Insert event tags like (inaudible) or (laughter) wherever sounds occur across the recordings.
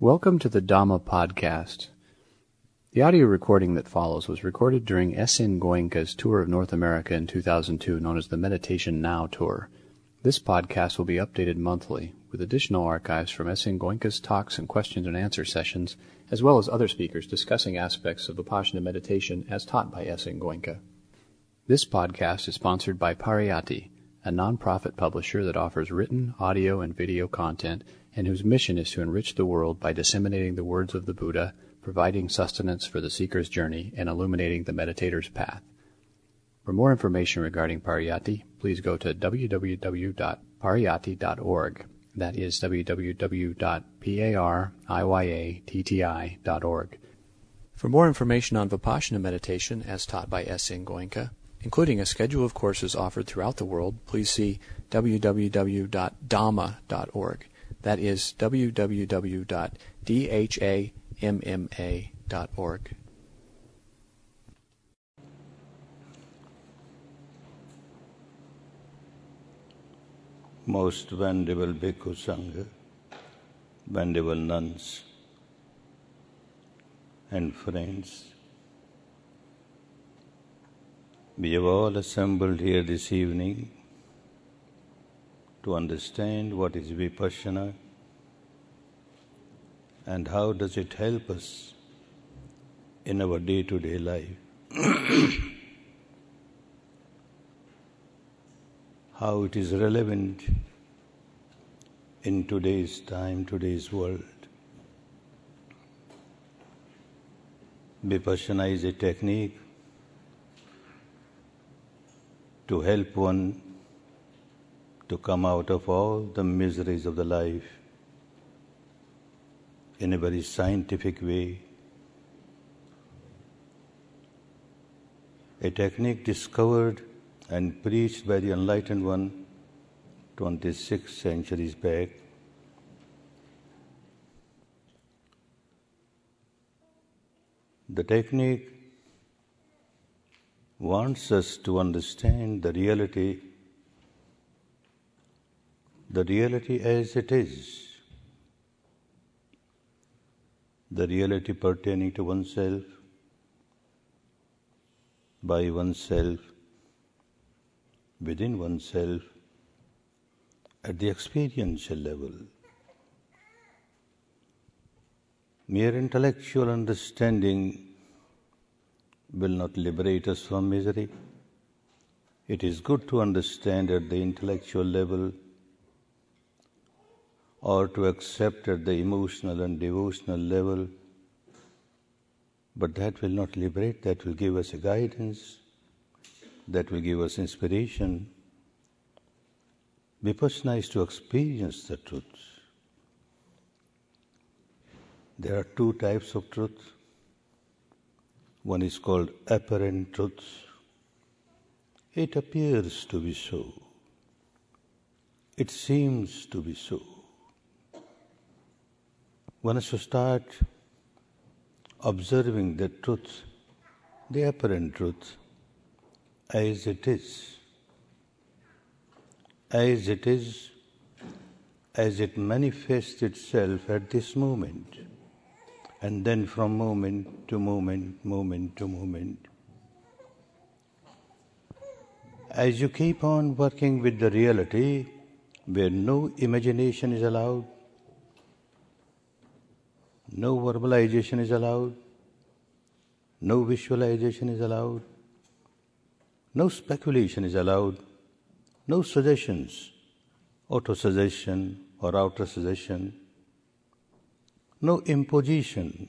Welcome to the Dhamma podcast. The audio recording that follows was recorded during S.N. Goenka's tour of North America in 2002, known as the Meditation Now Tour. This podcast will be updated monthly, with additional archives from S.N. Goenka's talks and questions and answer sessions, as well as other speakers discussing aspects of Vipassana meditation as taught by S.N. Goenka. This podcast is sponsored by Pariyatti, a nonprofit publisher that offers written, audio, and video content and whose mission is to enrich the world by disseminating the words of the Buddha, providing sustenance for the seeker's journey, and illuminating the meditator's path. For more information regarding Pariyatti, please go to www.pariyatti.org. That is www.pariyatti.org. For more information on Vipassana meditation as taught by S. N. Goenka, including a schedule of courses offered throughout the world, please see www.dhamma.org. That is www.dhamma.org. Most venerable Bhikkhu Sangha, venerable nuns and friends, we have all assembled here this evening to understand what is vipassana and how does it help us in our day-to-day life. (coughs) how it is relevant in today's time, today's world. Vipassana is a technique to help one to come out of all the miseries of the life in a very scientific way. A technique discovered and preached by the Enlightened One 26 centuries back. The technique wants us to understand the reality the reality as it is, the reality pertaining to oneself, by oneself, within oneself, at the experiential level. Mere intellectual understanding will not liberate us from misery. It is good to understand at the intellectual level or to accept at the emotional and devotional level. But that will not liberate, that will give us a guidance, that will give us inspiration. Vipassana is to experience the truth. There are two types of truth. One is called apparent truth. It appears to be so. It seems to be so one to start observing the truth, the apparent truth, as it is. As it is, as it manifests itself at this moment, and then from moment to moment, moment to moment. As you keep on working with the reality, where no imagination is allowed, no verbalization is allowed, no visualization is allowed, no speculation is allowed, no suggestions, auto suggestion or outer suggestion, no imposition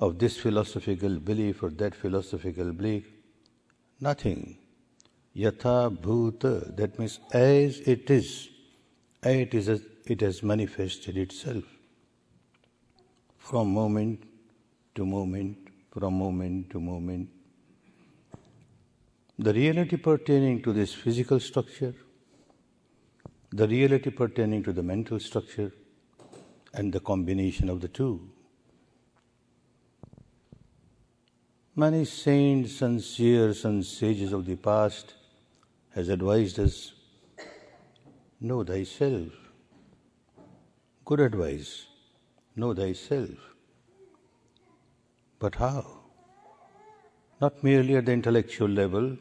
of this philosophical belief or that philosophical belief, nothing. Yatha bhuta, that means as it is, as it is, as it has manifested itself from moment to moment, from moment to moment. The reality pertaining to this physical structure, the reality pertaining to the mental structure, and the combination of the two. Many saints and seers and sages of the past has advised us, know thyself. Good advice know thyself. But how? Not merely at the intellectual level,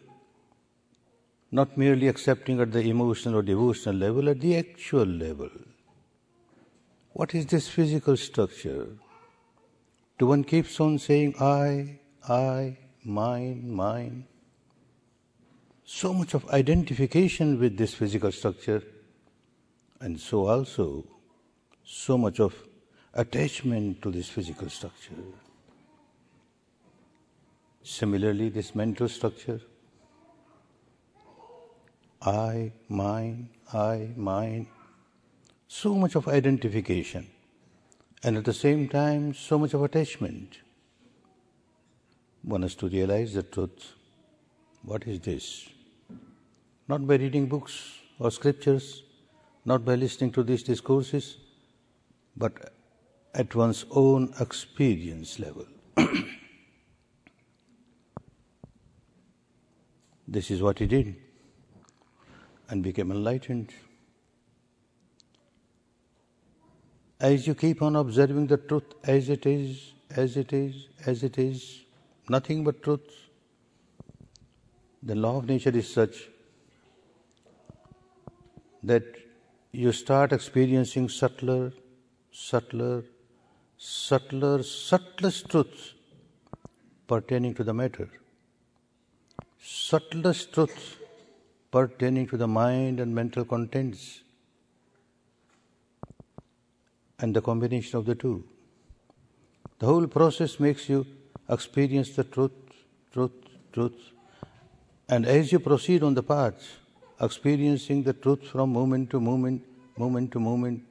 not merely accepting at the emotional or devotional level, at the actual level. What is this physical structure? Do one keeps on saying I, I, mine, mine? So much of identification with this physical structure, and so also so much of attachment to this physical structure. Similarly, this mental structure I, mine, I, mine. So much of identification, and at the same time, so much of attachment. One has to realize the truth. What is this? Not by reading books or scriptures, not by listening to these discourses, but at one's own experience level. (coughs) this is what he did and became enlightened. As you keep on observing the truth as it is, as it is, as it is, nothing but truth, the law of nature is such that you start experiencing subtler, subtler, subtler, subtlest truths pertaining to the matter. Subtlest truths pertaining to the mind and mental contents and the combination of the two. The whole process makes you experience the truth, truth, truth. And as you proceed on the path, experiencing the truth from moment to moment, moment to moment,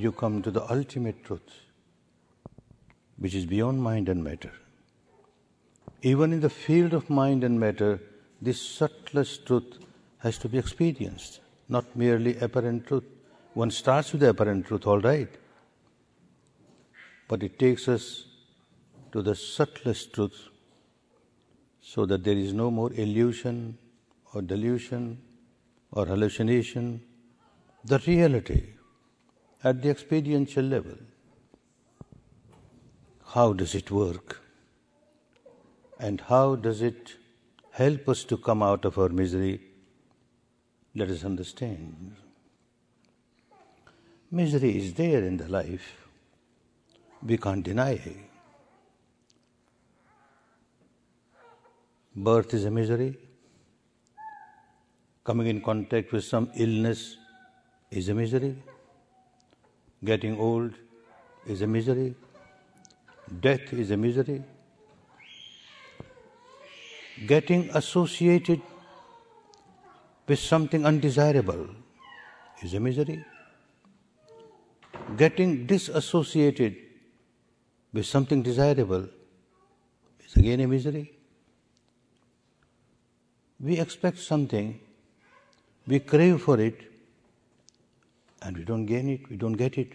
you come to the ultimate truth, which is beyond mind and matter. Even in the field of mind and matter, this subtlest truth has to be experienced, not merely apparent truth. One starts with the apparent truth, all right, but it takes us to the subtlest truth so that there is no more illusion or delusion or hallucination. The reality at the experiential level. How does it work? And how does it help us to come out of our misery? Let us understand. Misery is there in the life. We can't deny it. Birth is a misery. Coming in contact with some illness is a misery. Getting old is a misery. Death is a misery getting associated with something undesirable is a misery. Getting disassociated with something desirable is again a misery. We expect something, we crave for it, and we don't gain it, we don't get it,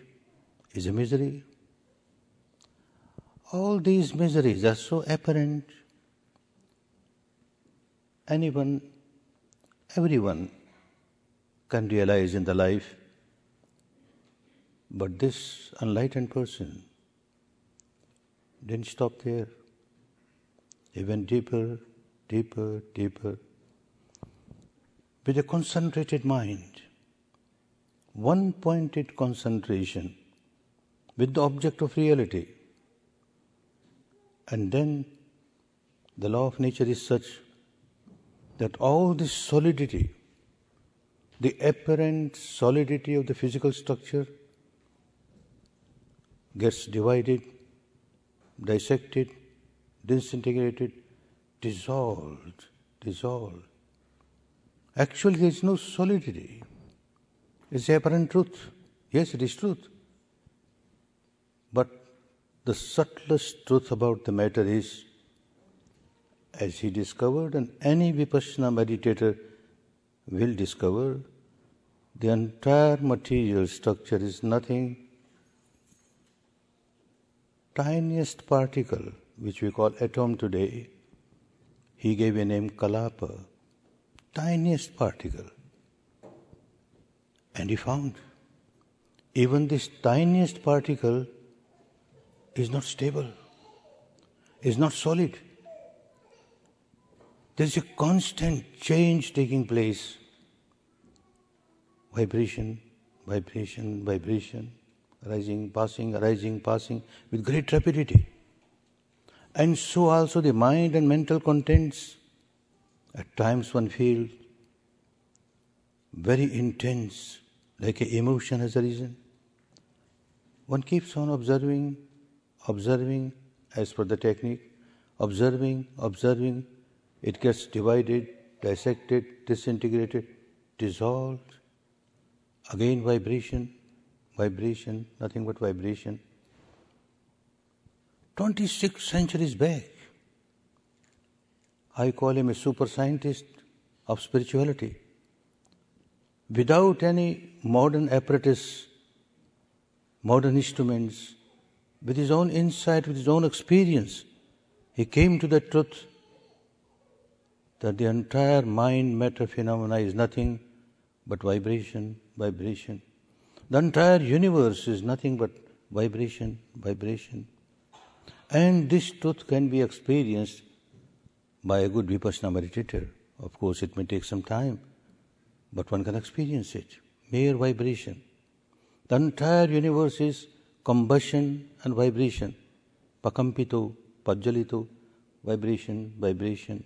is a misery. All these miseries are so apparent anyone, everyone can realize in the life. But this enlightened person didn't stop there. He went deeper, deeper, deeper. With a concentrated mind, one pointed concentration with the object of reality. And then the law of nature is such that all this solidity, the apparent solidity of the physical structure, gets divided, dissected, disintegrated, dissolved, dissolved. Actually, there is no solidity. It's the apparent truth. Yes, it is truth. But the subtlest truth about the matter is as he discovered, and any Vipassana meditator will discover, the entire material structure is nothing tiniest particle, which we call atom today, he gave a name Kalapa, tiniest particle. And he found even this tiniest particle is not stable, is not solid. There's a constant change taking place. Vibration, vibration, vibration, rising, passing, rising, passing with great rapidity. And so also the mind and mental contents. At times one feels very intense, like emotion has arisen. One keeps on observing, observing as per the technique, observing, observing. It gets divided, dissected, disintegrated, dissolved. Again vibration, vibration, nothing but vibration. 26 centuries back, I call him a super scientist of spirituality. Without any modern apparatus, modern instruments, with his own insight, with his own experience, he came to the truth that the entire mind matter phenomena is nothing but vibration, vibration. The entire universe is nothing but vibration, vibration. And this truth can be experienced by a good vipassana meditator. Of course, it may take some time, but one can experience it. Mere vibration. The entire universe is combustion and vibration. Pakampito, pajjalito, vibration, vibration.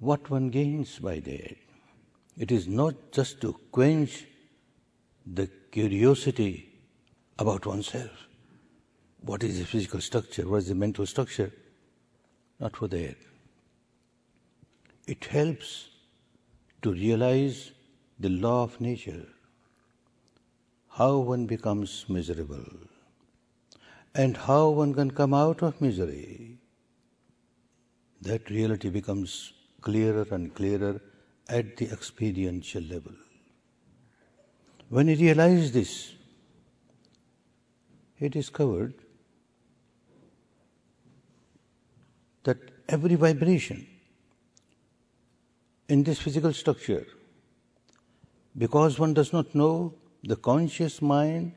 What one gains by that? It is not just to quench the curiosity about oneself. What is the physical structure? What is the mental structure? Not for that. It helps to realize the law of nature, how one becomes miserable, and how one can come out of misery. That reality becomes clearer and clearer at the experiential level. When he realized this, he discovered that every vibration in this physical structure, because one does not know the conscious mind,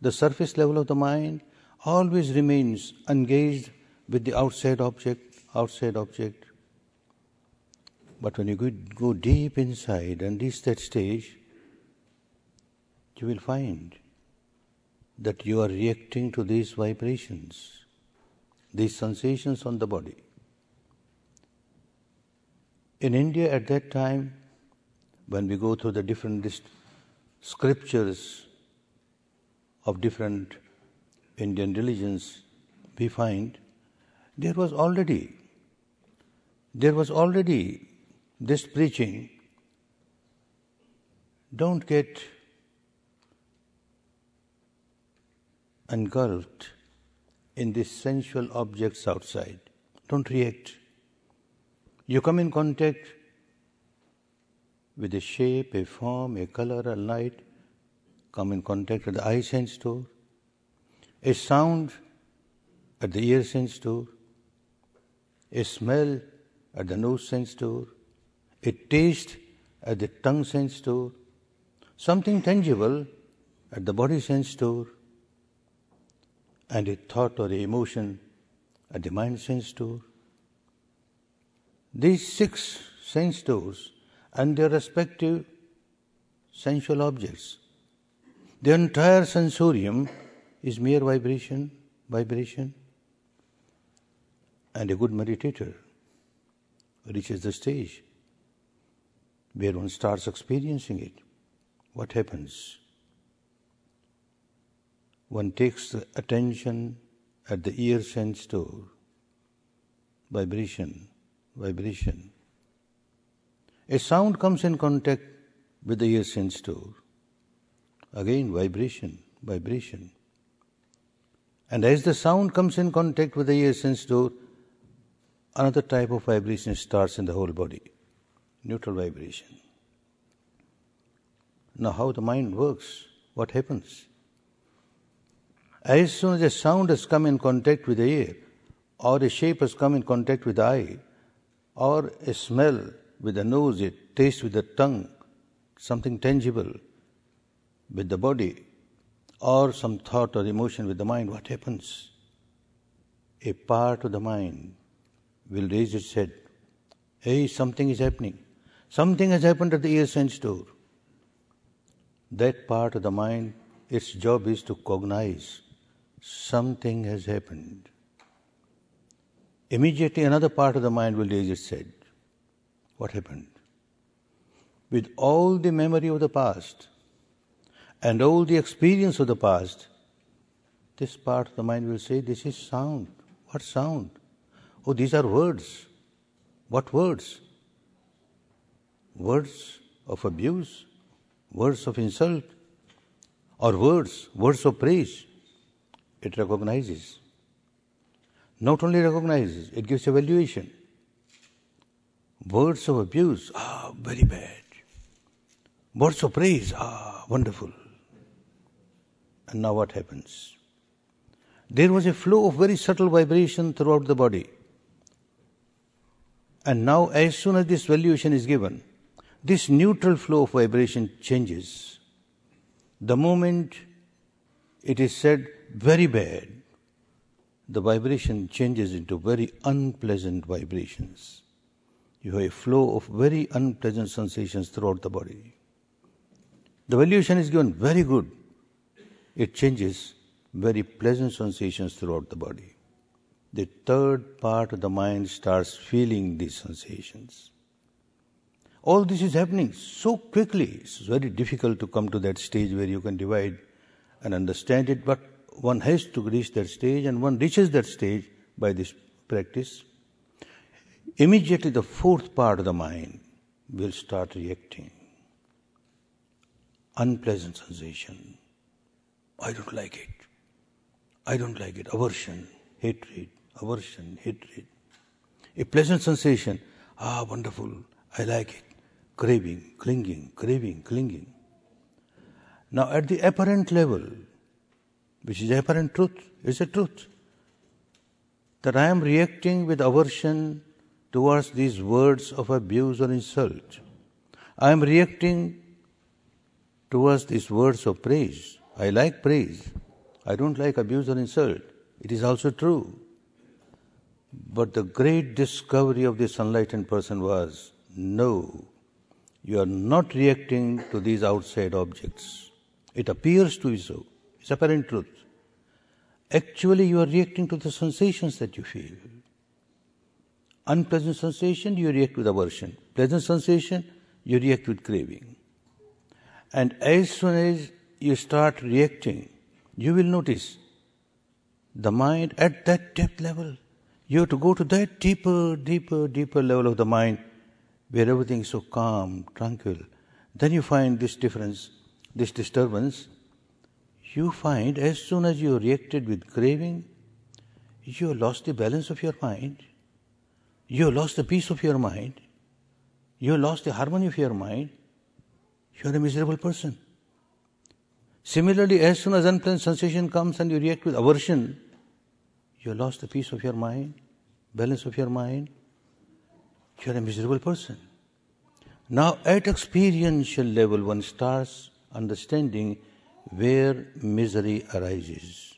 the surface level of the mind, always remains engaged with the outside object, outside object, but when you go deep inside and reach that stage, you will find that you are reacting to these vibrations, these sensations on the body. In India at that time, when we go through the different scriptures of different Indian religions, we find there was already there was already this preaching, don't get engulfed in these sensual objects outside. Don't react. You come in contact with a shape, a form, a color, a light, come in contact with the eye sense door, a sound at the ear sense door, a smell at the nose sense door, a taste at the tongue sense door, something tangible at the body sense door, and a thought or a emotion at the mind sense door. These six sense doors and their respective sensual objects. The entire sensorium is mere vibration, vibration. And a good meditator reaches the stage where one starts experiencing it, what happens? One takes the attention at the ear sense door, vibration, vibration. A sound comes in contact with the ear sense door. Again, vibration, vibration. And as the sound comes in contact with the ear sense door, another type of vibration starts in the whole body neutral vibration. Now, how the mind works, what happens? As soon as a sound has come in contact with the ear, or a shape has come in contact with the eye, or a smell with the nose, a taste with the tongue, something tangible, with the body or some thought or emotion with the mind, what happens? A part of the mind will raise its head. Hey, something is happening. Something has happened at the ear sense door. That part of the mind, its job is to cognize something has happened. Immediately another part of the mind will raise its head. What happened? With all the memory of the past and all the experience of the past, this part of the mind will say, This is sound. What sound? Oh, these are words. What words? Words of abuse, words of insult, or words, words of praise. It recognizes. Not only recognizes, it gives evaluation. Words of abuse, ah, very bad. Words of praise, ah, wonderful. And now what happens? There was a flow of very subtle vibration throughout the body. And now, as soon as this valuation is given, this neutral flow of vibration changes. The moment it is said, very bad, the vibration changes into very unpleasant vibrations. You have a flow of very unpleasant sensations throughout the body. The valuation is given very good. It changes very pleasant sensations throughout the body. The third part of the mind starts feeling these sensations. All this is happening so quickly, it's very difficult to come to that stage where you can divide and understand it, but one has to reach that stage, and one reaches that stage by this practice. Immediately, the fourth part of the mind will start reacting. Unpleasant sensation. I don't like it. I don't like it. Aversion, hatred, aversion, hatred. A pleasant sensation. Ah, wonderful. I like it. Craving, clinging, craving, clinging. Now, at the apparent level, which is apparent truth, is a truth. That I am reacting with aversion towards these words of abuse or insult. I am reacting towards these words of praise. I like praise. I don't like abuse or insult. It is also true. But the great discovery of this enlightened person was no, you are not reacting to these outside objects. It appears to be so. It's apparent truth. Actually, you are reacting to the sensations that you feel. Unpleasant sensation, you react with aversion. Pleasant sensation, you react with craving. And as soon as you start reacting, you will notice the mind at that depth level. You have to go to that deeper, deeper, deeper level of the mind where everything is so calm, tranquil. Then you find this difference, this disturbance, you find as soon as you reacted with craving, you lost the balance of your mind, you lost the peace of your mind, you lost the harmony of your mind, you are a miserable person. Similarly, as soon as unpleasant sensation comes and you react with aversion, you lost the peace of your mind, balance of your mind, you are a miserable person. Now, at experiential level, one starts understanding where misery arises.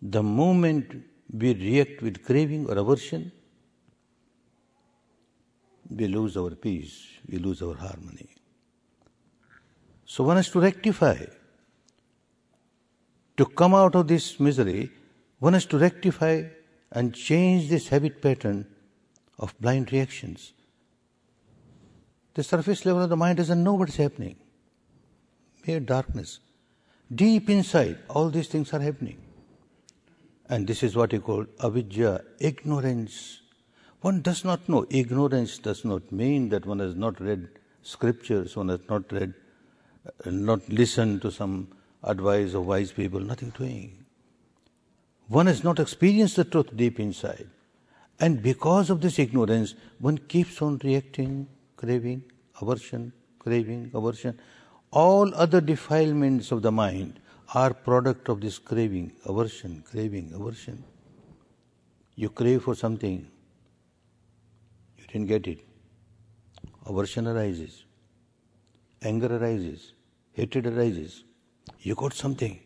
The moment we react with craving or aversion, we lose our peace, we lose our harmony. So one has to rectify. To come out of this misery, one has to rectify and change this habit pattern of blind reactions. The surface level of the mind doesn't know what's happening. Mere darkness. Deep inside, all these things are happening. And this is what he called avidya, ignorance. One does not know. Ignorance does not mean that one has not read scriptures, one has not read, uh, not listened to some advice of wise people, nothing doing. One has not experienced the truth deep inside. And because of this ignorance, one keeps on reacting, craving, aversion, craving, aversion all other defilements of the mind are product of this craving, aversion, craving, aversion. You crave for something, you didn't get it. Aversion arises, anger arises, hatred arises. You got something.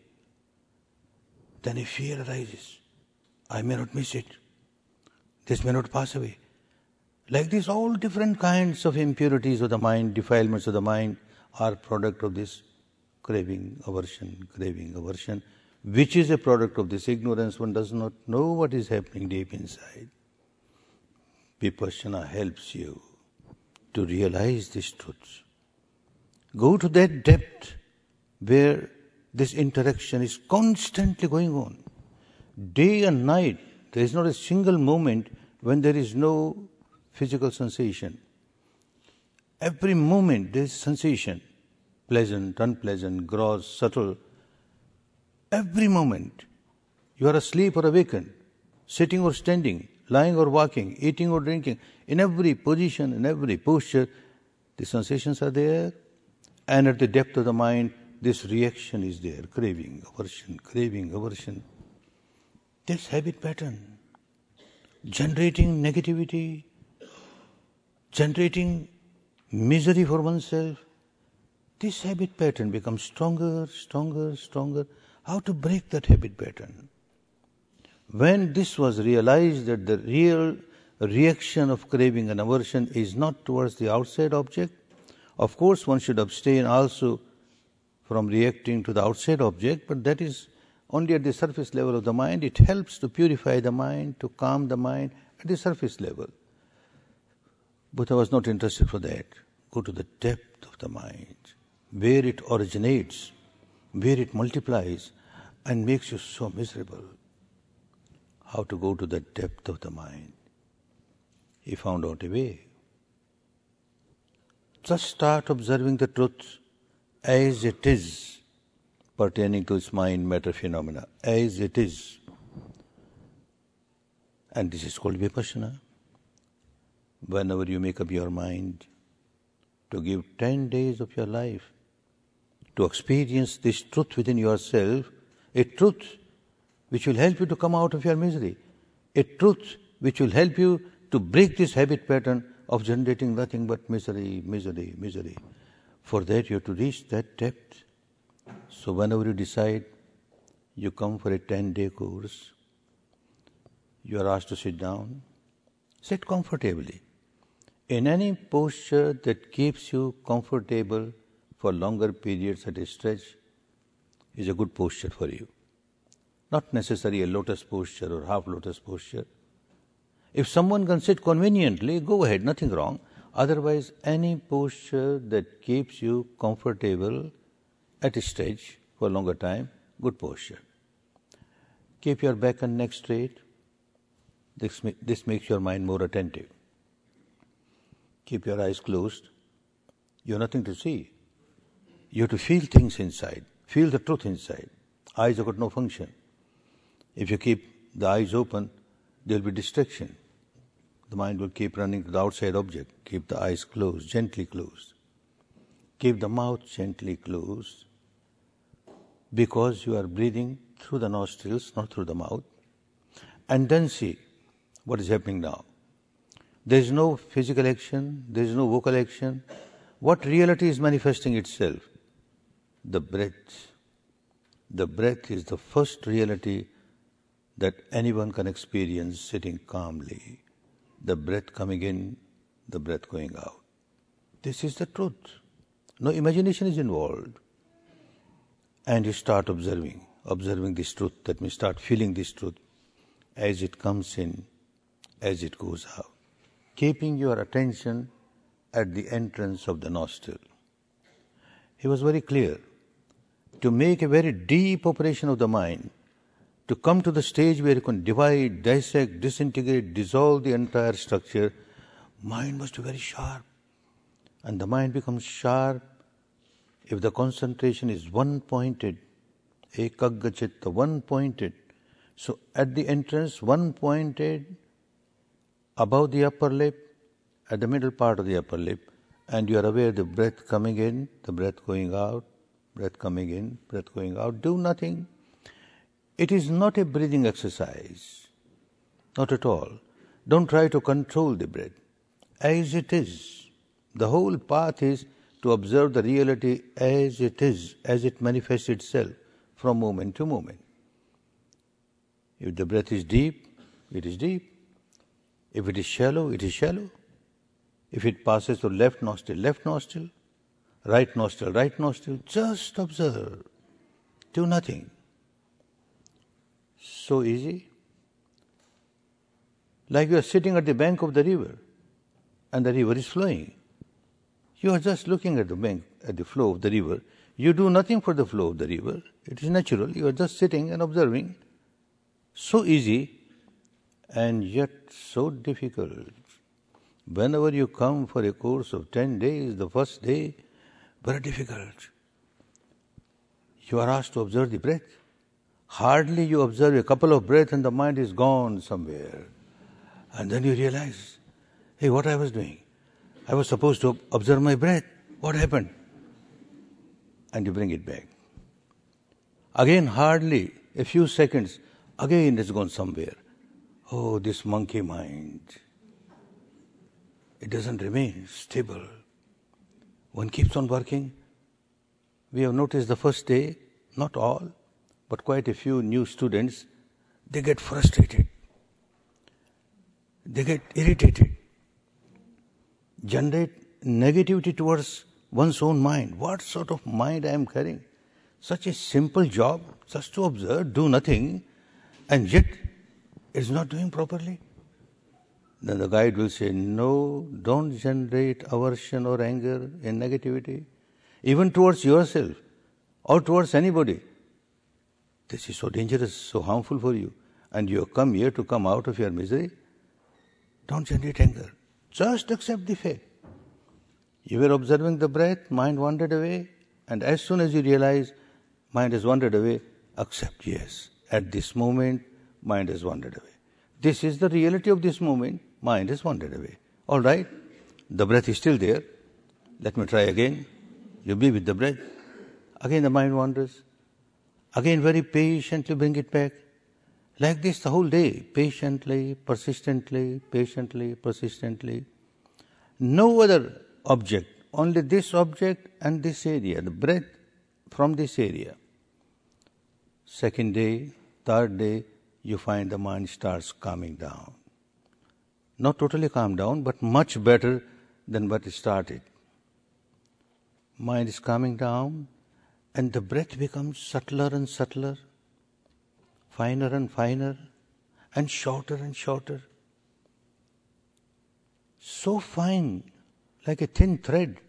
Then a fear arises. I may not miss it. This may not pass away. Like this, all different kinds of impurities of the mind, defilements of the mind, are product of this craving, aversion, craving, aversion, which is a product of this ignorance. One does not know what is happening deep inside. Vipassana helps you to realize these truths. Go to that depth where this interaction is constantly going on. Day and night, there is not a single moment when there is no physical sensation. Every moment there is sensation pleasant, unpleasant, gross, subtle. Every moment you are asleep or awakened, sitting or standing, lying or walking, eating or drinking, in every position, in every posture, the sensations are there. And at the depth of the mind, this reaction is there craving, aversion, craving, aversion. This habit pattern, generating negativity, generating misery for oneself. This habit pattern becomes stronger, stronger, stronger. How to break that habit pattern? When this was realized that the real reaction of craving and aversion is not towards the outside object, of course one should abstain also from reacting to the outside object, but that is only at the surface level of the mind. It helps to purify the mind, to calm the mind at the surface level. Buddha was not interested for that. Go to the depth of the mind, where it originates, where it multiplies, and makes you so miserable. How to go to the depth of the mind. He found out a way. Just start observing the truth as it is pertaining to its mind matter phenomena, as it is. And this is called vipassana whenever you make up your mind to give 10 days of your life to experience this truth within yourself, a truth which will help you to come out of your misery, a truth which will help you to break this habit pattern of generating nothing but misery, misery, misery. For that, you have to reach that depth. So, whenever you decide you come for a 10 day course, you are asked to sit down, sit comfortably in any posture that keeps you comfortable for longer periods at a stretch is a good posture for you. Not necessarily a lotus posture or half lotus posture. If someone can sit conveniently, go ahead, nothing wrong. Otherwise, any posture that keeps you comfortable at a stretch for a longer time, good posture. Keep your back and neck straight. This, this makes your mind more attentive. Keep your eyes closed. You have nothing to see. You have to feel things inside, feel the truth inside. Eyes have got no function. If you keep the eyes open, there will be distraction. The mind will keep running to the outside object. Keep the eyes closed, gently closed. Keep the mouth gently closed because you are breathing through the nostrils, not through the mouth. And then see what is happening now. There is no physical action, there is no vocal action. What reality is manifesting itself? The breath. The breath is the first reality that anyone can experience sitting calmly. The breath coming in, the breath going out. This is the truth. No imagination is involved. And you start observing, observing this truth. That means start feeling this truth as it comes in, as it goes out keeping your attention at the entrance of the nostril. He was very clear to make a very deep operation of the mind, to come to the stage where you can divide, dissect, disintegrate, dissolve the entire structure, mind must be very sharp. And the mind becomes sharp if the concentration is one pointed, ekaggachitta, one pointed. So at the entrance, one pointed, above the upper lip, at the middle part of the upper lip, and you are aware the breath coming in, the breath going out, breath coming in, breath going out. Do nothing. It is not a breathing exercise. Not at all. Don't try to control the breath. As it is. The whole path is to observe the reality as it is, as it manifests itself from moment to moment. If the breath is deep, it is deep. If it is shallow, it is shallow. If it passes through left nostril, left nostril, right nostril, right nostril, just observe. Do nothing. So easy. Like you are sitting at the bank of the river and the river is flowing. You are just looking at the bank, at the flow of the river. You do nothing for the flow of the river. It is natural. You are just sitting and observing. So easy and yet so difficult. Whenever you come for a course of 10 days, the first day, very difficult. You are asked to observe the breath. Hardly you observe a couple of breaths and the mind is gone somewhere. And then you realize, hey, what I was doing? I was supposed to observe my breath. What happened? And you bring it back. Again, hardly a few seconds, again it's gone somewhere. Oh, this monkey mind. It doesn't remain stable. One keeps on working. We have noticed the first day, not all, but quite a few new students, they get frustrated. They get irritated. Generate negativity towards one's own mind. What sort of mind I am carrying? Such a simple job, just to observe, do nothing, and yet it's not doing properly. Then the guide will say, No, don't generate aversion or anger and negativity, even towards yourself or towards anybody. This is so dangerous, so harmful for you. And you have come here to come out of your misery. Don't generate anger. Just accept the fact. You were observing the breath, mind wandered away, and as soon as you realize mind has wandered away, accept yes. At this moment, mind has wandered away. This is the reality of this moment, mind has wandered away. All right, the breath is still there. Let me try again. You be with the breath. Again, the mind wanders. Again, very patiently bring it back. Like this the whole day, patiently, persistently, patiently, persistently. No other object, only this object and this area, the breath from this area. Second day, third day, you find the mind starts calming down. Not totally calm down, but much better than what it started. Mind is calming down, and the breath becomes subtler and subtler finer and finer, and shorter and shorter. So fine, like a thin thread,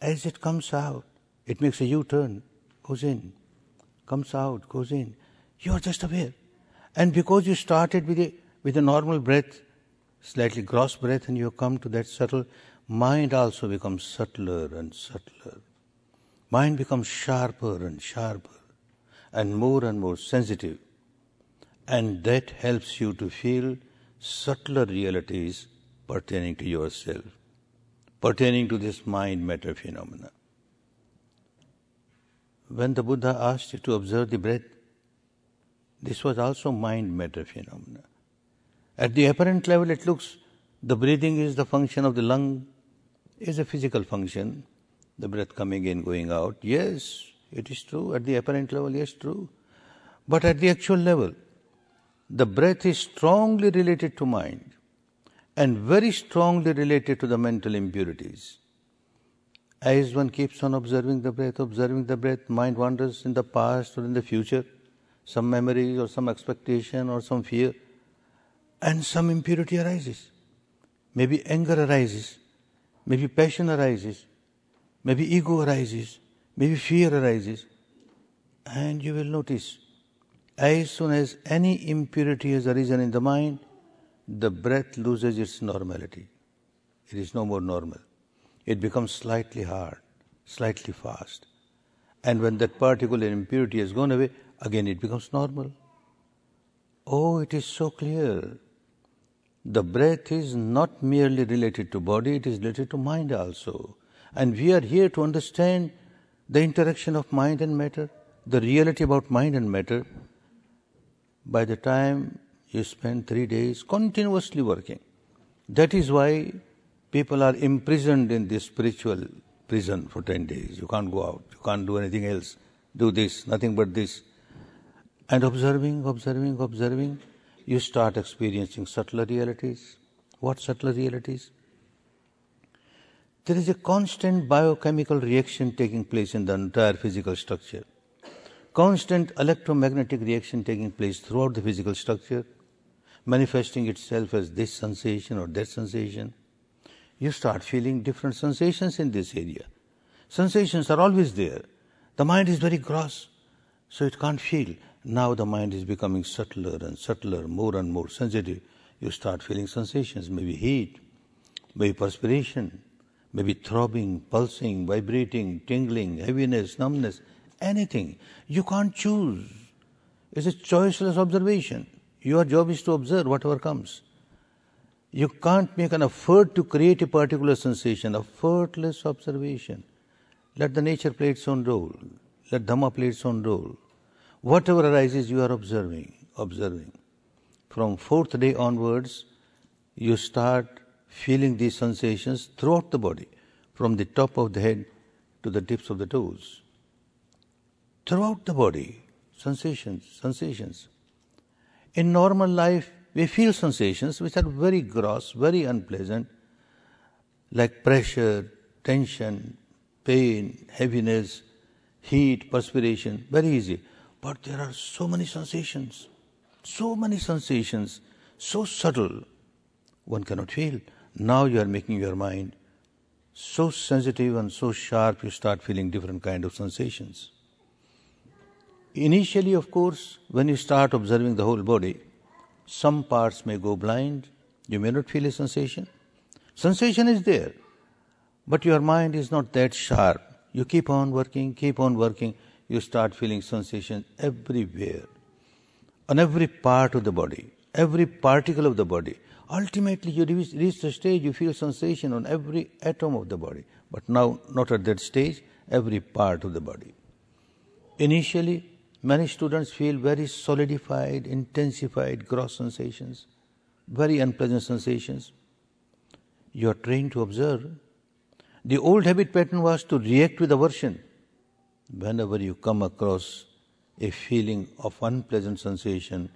as it comes out, it makes a U turn, goes in, comes out, goes in. You are just aware. And because you started with a, with a normal breath, slightly gross breath, and you come to that subtle, mind also becomes subtler and subtler. Mind becomes sharper and sharper, and more and more sensitive and that helps you to feel subtler realities pertaining to yourself, pertaining to this mind matter phenomena. When the Buddha asked you to observe the breath, this was also mind matter phenomena. At the apparent level, it looks the breathing is the function of the lung, is a physical function, the breath coming in, going out. Yes, it is true. At the apparent level, yes, true. But at the actual level, the breath is strongly related to mind and very strongly related to the mental impurities. As one keeps on observing the breath, observing the breath, mind wanders in the past or in the future, some memories or some expectation or some fear, and some impurity arises. Maybe anger arises, maybe passion arises, maybe ego arises, maybe fear arises, and you will notice as soon as any impurity has arisen in the mind, the breath loses its normality. It is no more normal. It becomes slightly hard, slightly fast. And when that particular impurity has gone away, again it becomes normal. Oh, it is so clear. The breath is not merely related to body, it is related to mind also. And we are here to understand the interaction of mind and matter, the reality about mind and matter, by the time you spend three days continuously working. That is why people are imprisoned in this spiritual prison for 10 days. You can't go out. You can't do anything else. Do this, nothing but this. And observing, observing, observing, you start experiencing subtler realities. What subtler realities? There is a constant biochemical reaction taking place in the entire physical structure. Constant electromagnetic reaction taking place throughout the physical structure, manifesting itself as this sensation or that sensation. You start feeling different sensations in this area. Sensations are always there. The mind is very gross, so it can't feel. Now the mind is becoming subtler and subtler, more and more sensitive. You start feeling sensations, maybe heat, maybe perspiration, maybe throbbing, pulsing, vibrating, tingling, heaviness, numbness, anything. You can't choose. It's a choiceless observation. Your job is to observe whatever comes. You can't make an effort to create a particular sensation, effortless observation. Let the nature play its own role. Let Dhamma play its own role. Whatever arises, you are observing, observing. From fourth day onwards, you start feeling these sensations throughout the body, from the top of the head to the tips of the toes. Throughout the body, sensations, sensations. In normal life, we feel sensations which are very gross, very unpleasant, like pressure, tension, pain, heaviness, heat, perspiration, very easy. But there are so many sensations, so many sensations, so subtle, one cannot feel. Now you are making your mind so sensitive and so sharp, you start feeling different kind of sensations. Initially, of course, when you start observing the whole body, some parts may go blind, you may not feel a sensation. Sensation is there, but your mind is not that sharp. You keep on working, keep on working, you start feeling sensation everywhere, on every part of the body, every particle of the body. Ultimately, you reach, reach the stage you feel sensation on every atom of the body, but now not at that stage, every part of the body. Initially, many students feel very solidified, intensified gross sensations, very unpleasant sensations. You are trained to observe. The old habit pattern was to react with aversion whenever you come across a feeling of unpleasant sensation,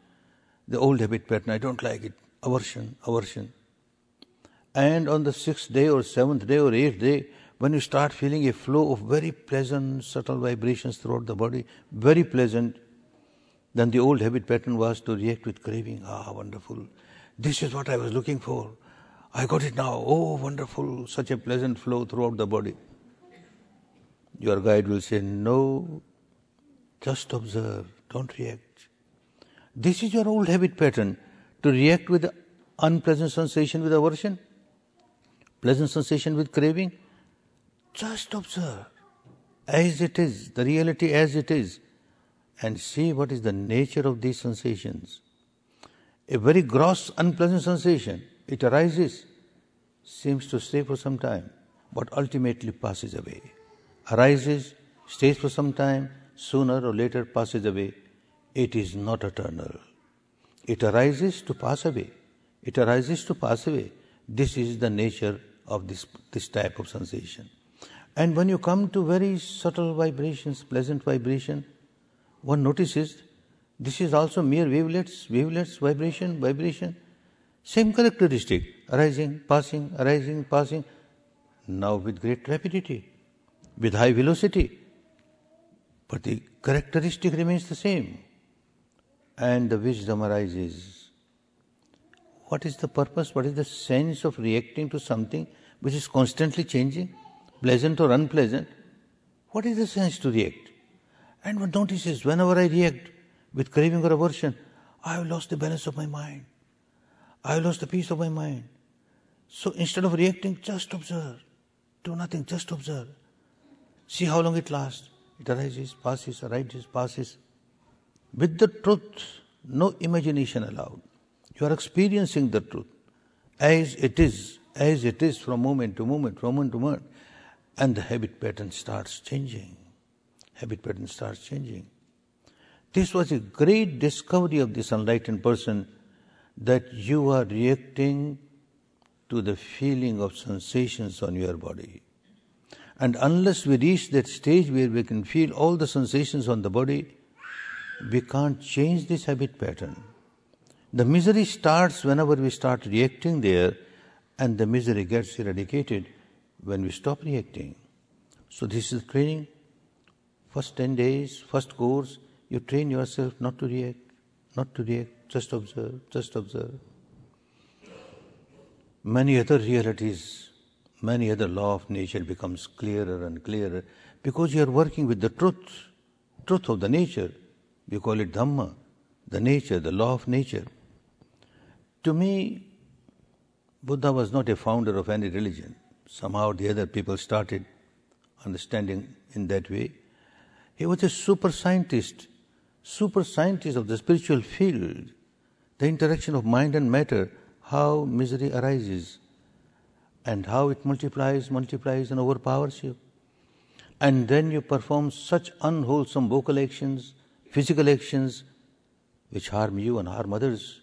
the old habit pattern, I don't like it, aversion, aversion. And on the sixth day or seventh day or eighth day, when you start feeling a flow of very pleasant, subtle vibrations throughout the body, very pleasant, then the old habit pattern was to react with craving. Ah, wonderful. This is what I was looking for. I got it now. Oh, wonderful. Such a pleasant flow throughout the body. Your guide will say, No, just observe, don't react. This is your old habit pattern to react with unpleasant sensation with aversion, pleasant sensation with craving. Just observe as it is, the reality as it is, and see what is the nature of these sensations. A very gross, unpleasant sensation, it arises, seems to stay for some time, but ultimately passes away arises, stays for some time, sooner or later passes away. It is not eternal. It arises to pass away. It arises to pass away. This is the nature of this, this type of sensation. And when you come to very subtle vibrations, pleasant vibration, one notices this is also mere wavelets, wavelets, vibration, vibration. Same characteristic, arising, passing, arising, passing, now with great rapidity with high velocity. But the characteristic remains the same. And the wisdom arises. What is the purpose? What is the sense of reacting to something which is constantly changing, pleasant or unpleasant? What is the sense to react? And one notices whenever I react with craving or aversion, I have lost the balance of my mind. I have lost the peace of my mind. So instead of reacting, just observe. Do nothing, just observe. See how long it lasts. It arises, passes, arises, passes. With the truth, no imagination allowed. You are experiencing the truth as it is, as it is from moment to moment, from moment to moment. And the habit pattern starts changing. Habit pattern starts changing. This was a great discovery of this enlightened person that you are reacting to the feeling of sensations on your body. And unless we reach that stage where we can feel all the sensations on the body, we can't change this habit pattern. The misery starts whenever we start reacting there, and the misery gets eradicated when we stop reacting. So, this is training. First 10 days, first course, you train yourself not to react, not to react, just observe, just observe. Many other realities, many other law of nature becomes clearer and clearer because you are working with the truth, truth of the nature. We call it Dhamma, the nature, the law of nature. To me, Buddha was not a founder of any religion. Somehow the other people started understanding in that way. He was a super scientist, super scientist of the spiritual field, the interaction of mind and matter, how misery arises, and how it multiplies, multiplies, and overpowers you. And then you perform such unwholesome vocal actions, physical actions, which harm you and harm others.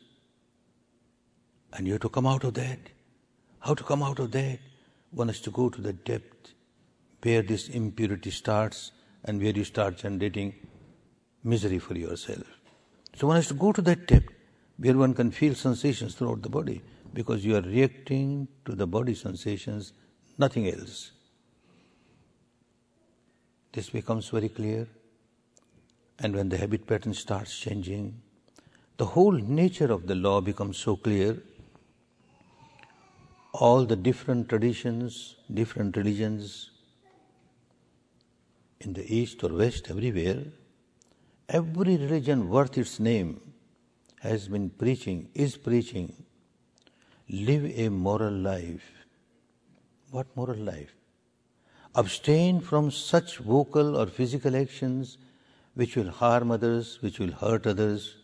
And you have to come out of that. How to come out of that? One has to go to the depth where this impurity starts and where you start generating misery for yourself. So one has to go to that depth where one can feel sensations throughout the body because you are reacting to the body sensations, nothing else. This becomes very clear. And when the habit pattern starts changing, the whole nature of the law becomes so clear. All the different traditions, different religions, in the east or west, everywhere, every religion worth its name has been preaching, is preaching, live a moral life. What moral life? Abstain from such vocal or physical actions which will harm others, which will hurt others,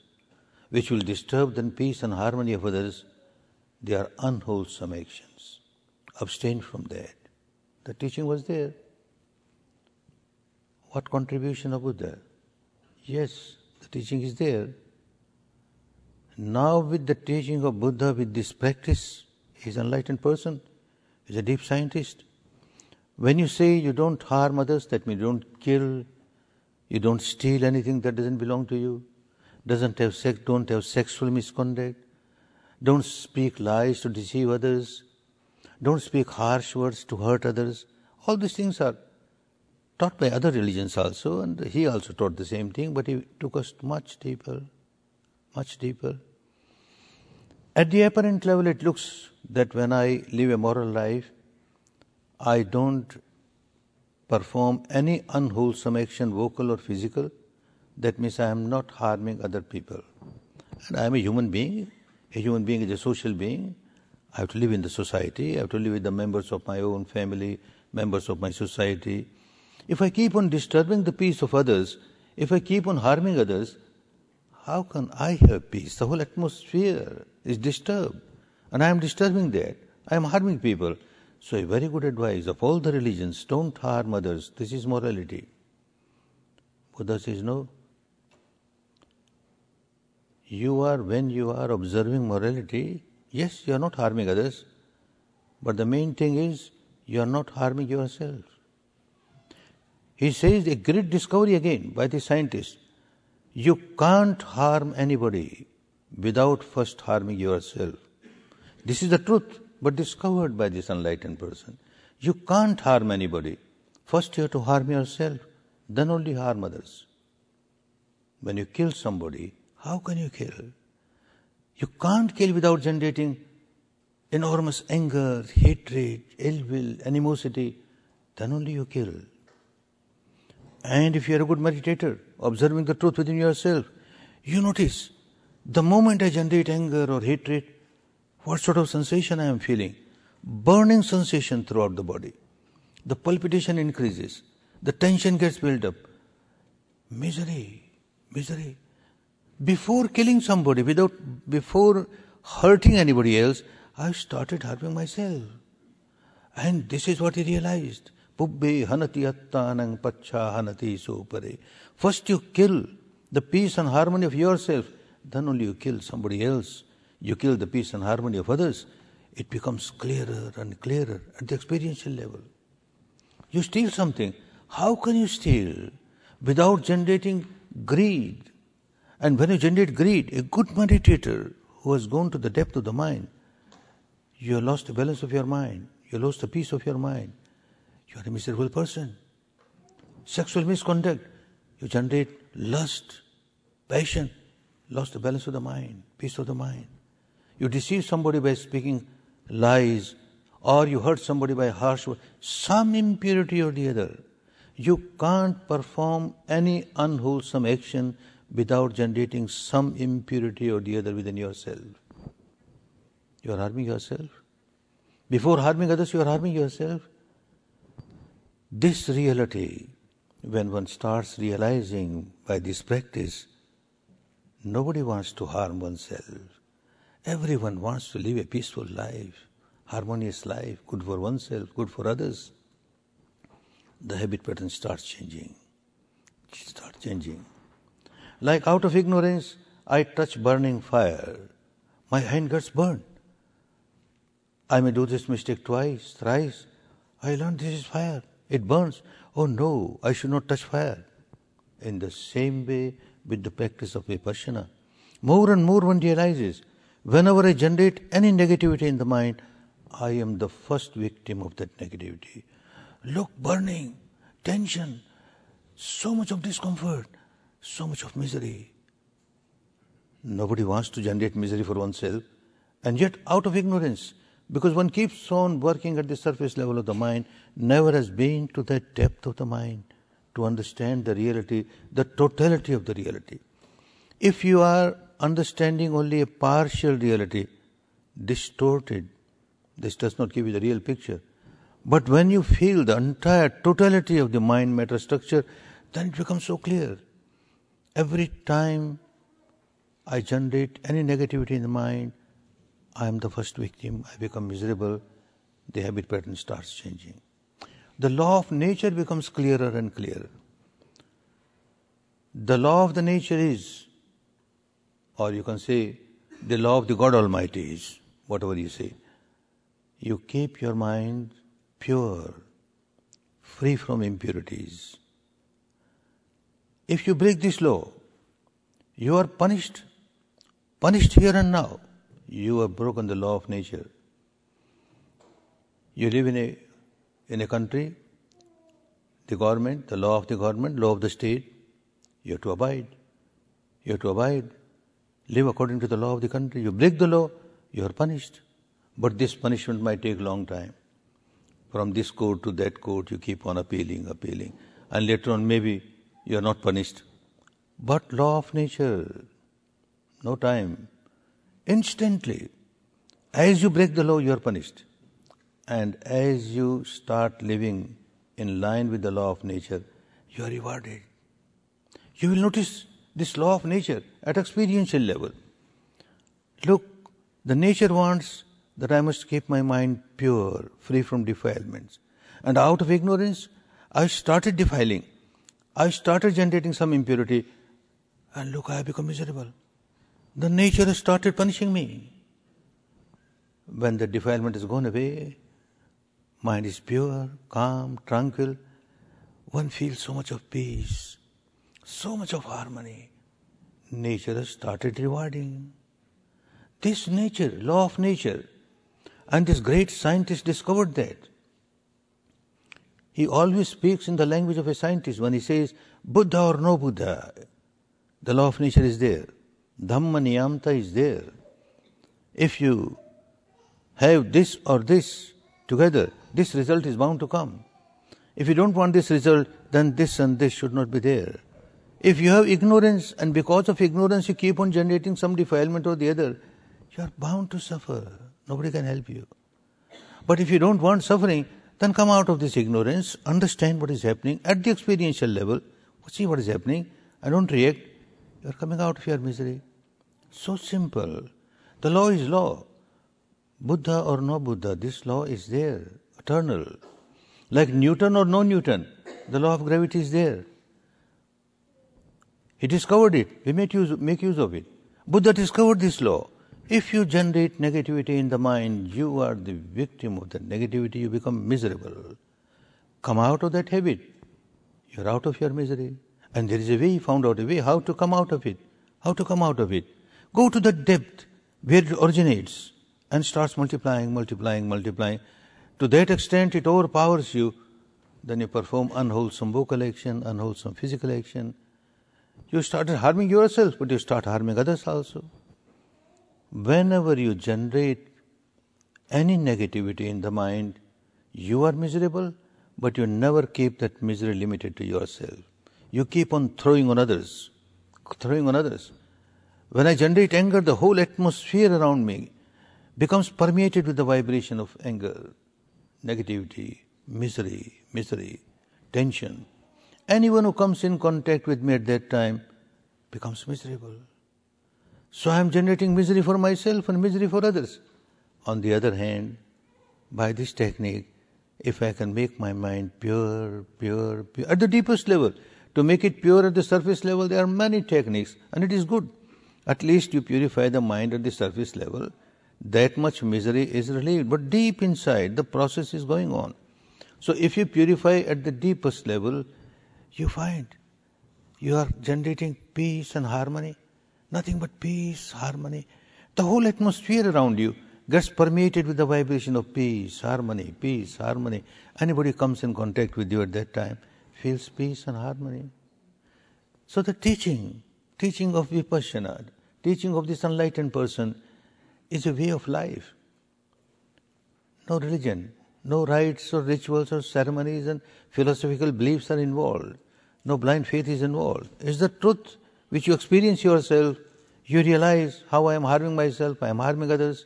which will disturb the peace and harmony of others. They are unwholesome actions. Abstain from that. The teaching was there. What contribution of Buddha? Yes, the teaching is there. Now, with the teaching of Buddha, with this practice, he's an enlightened person, he's a deep scientist. When you say you don't harm others, that means you don't kill, you don't steal anything that doesn't belong to you, doesn't have sex, don't have sexual misconduct, don't speak lies to deceive others, don't speak harsh words to hurt others. All these things are taught by other religions also, and he also taught the same thing, but he took us much deeper, much deeper. At the apparent level, it looks that when I live a moral life, I don't perform any unwholesome action, vocal or physical. That means I am not harming other people. And I am a human being. A human being is a social being. I have to live in the society. I have to live with the members of my own family, members of my society. If I keep on disturbing the peace of others, if I keep on harming others, how can I have peace? The whole atmosphere is disturbed. And I am disturbing that. I am harming people. So, a very good advice of all the religions don't harm others. This is morality. Buddha says no. You are, when you are observing morality, yes, you are not harming others. But the main thing is, you are not harming yourself. He says a great discovery again by the scientists. You can't harm anybody without first harming yourself. This is the truth, but discovered by this enlightened person. You can't harm anybody. First you have to harm yourself, then only harm others. When you kill somebody, how can you kill? You can't kill without generating enormous anger, hatred, ill will, animosity. Then only you kill. And if you are a good meditator, observing the truth within yourself, you notice the moment I generate anger or hatred, what sort of sensation I am feeling? Burning sensation throughout the body. The palpitation increases. The tension gets built up. Misery, misery. Before killing somebody, without before hurting anybody else, I started harming myself. And this is what he realized. Pubbe hanati attanang pacha hanati supare. First you kill the peace and harmony of yourself, then only you kill somebody else. You kill the peace and harmony of others. It becomes clearer and clearer at the experiential level. You steal something. How can you steal without generating greed? And when you generate greed, a good meditator who has gone to the depth of the mind, you have lost the balance of your mind. You lost the peace of your mind. You are a miserable person. Sexual misconduct, you generate lust, passion, lost the balance of the mind, peace of the mind. You deceive somebody by speaking lies, or you hurt somebody by harsh words, some impurity or the other. You can't perform any unwholesome action without generating some impurity or the other within yourself. You are harming yourself. Before harming others, you are harming yourself. This reality, when one starts realizing by this practice, nobody wants to harm oneself. Everyone wants to live a peaceful life, harmonious life, good for oneself, good for others. The habit pattern starts changing. Start changing. Like out of ignorance, I touch burning fire. My hand gets burned. I may do this mistake twice, thrice. I learn this is fire. It burns. Oh no, I should not touch fire. In the same way with the practice of vipassana, more and more one realizes whenever I generate any negativity in the mind, I am the first victim of that negativity. Look, burning, tension, so much of discomfort so much of misery. Nobody wants to generate misery for oneself, and yet out of ignorance, because one keeps on working at the surface level of the mind, never has been to the depth of the mind to understand the reality, the totality of the reality. If you are understanding only a partial reality, distorted, this does not give you the real picture. But when you feel the entire totality of the mind matter structure, then it becomes so clear. Every time I generate any negativity in the mind, I am the first victim, I become miserable, the habit pattern starts changing. The law of nature becomes clearer and clearer. The law of the nature is, or you can say, the law of the God Almighty is, whatever you say. You keep your mind pure, free from impurities. If you break this law, you are punished. Punished here and now. You have broken the law of nature. You live in a in a country, the government, the law of the government, law of the state, you have to abide. You have to abide. Live according to the law of the country. You break the law, you are punished. But this punishment might take long time. From this court to that court, you keep on appealing, appealing. And later on, maybe you are not punished. But law of nature, no time. Instantly, as you break the law, you are punished. And as you start living in line with the law of nature, you are rewarded. You will notice this law of nature at experiential level. Look, the nature wants that I must keep my mind pure, free from defilements. And out of ignorance, I started defiling. I started generating some impurity, and look, I have become miserable. The nature has started punishing me. When the defilement has gone away, mind is pure, calm, tranquil, one feels so much of peace, so much of harmony. Nature has started rewarding. This nature, law of nature, and this great scientist discovered that. He always speaks in the language of a scientist when he says, Buddha or no Buddha, the law of nature is there. Dhamma niyamta is there. If you have this or this together, this result is bound to come. If you don't want this result, then this and this should not be there. If you have ignorance and because of ignorance you keep on generating some defilement or the other, you are bound to suffer. Nobody can help you. But if you don't want suffering, then come out of this ignorance, understand what is happening at the experiential level, see what is happening, and don't react. You are coming out of your misery. So simple. The law is law. Buddha or no Buddha, this law is there, eternal. Like Newton or no Newton, the law of gravity is there. He discovered it. We make use, make use of it. Buddha discovered this law. If you generate negativity in the mind, you are the victim of the negativity, you become miserable. come out of that habit. You're out of your misery. And there is a way, he found out a way how to come out of it. How to come out of it. Go to the depth where it originates and starts multiplying, multiplying, multiplying. To that extent, it overpowers you. Then you perform unwholesome vocal action, unwholesome physical action. You started harming yourself, but you start harming others also. Whenever you generate any negativity in the mind, you are miserable, but you never keep that misery limited to yourself. You keep on throwing on others, throwing on others. When I generate anger, the whole atmosphere around me becomes permeated with the vibration of anger, negativity, misery, misery, tension. Anyone who comes in contact with me at that time becomes miserable. So I am generating misery for myself and misery for others. On the other hand, by this technique, if I can make my mind pure, pure, pure, at the deepest level, to make it pure at the surface level, there are many techniques, and it is good. At least you purify the mind at the surface level, that much misery is relieved. But deep inside, the process is going on. So if you purify at the deepest level, you find you are generating peace and harmony. Nothing but peace, harmony. The whole atmosphere around you gets permeated with the vibration of peace, harmony, peace, harmony. Anybody comes in contact with you at that time feels peace and harmony. So the teaching, teaching of Vipassana, teaching of this enlightened person is a way of life. No religion, no rites or rituals or ceremonies and philosophical beliefs are involved. No blind faith is involved. It's the truth which you experience yourself. You realize how I am harming myself, I am harming others,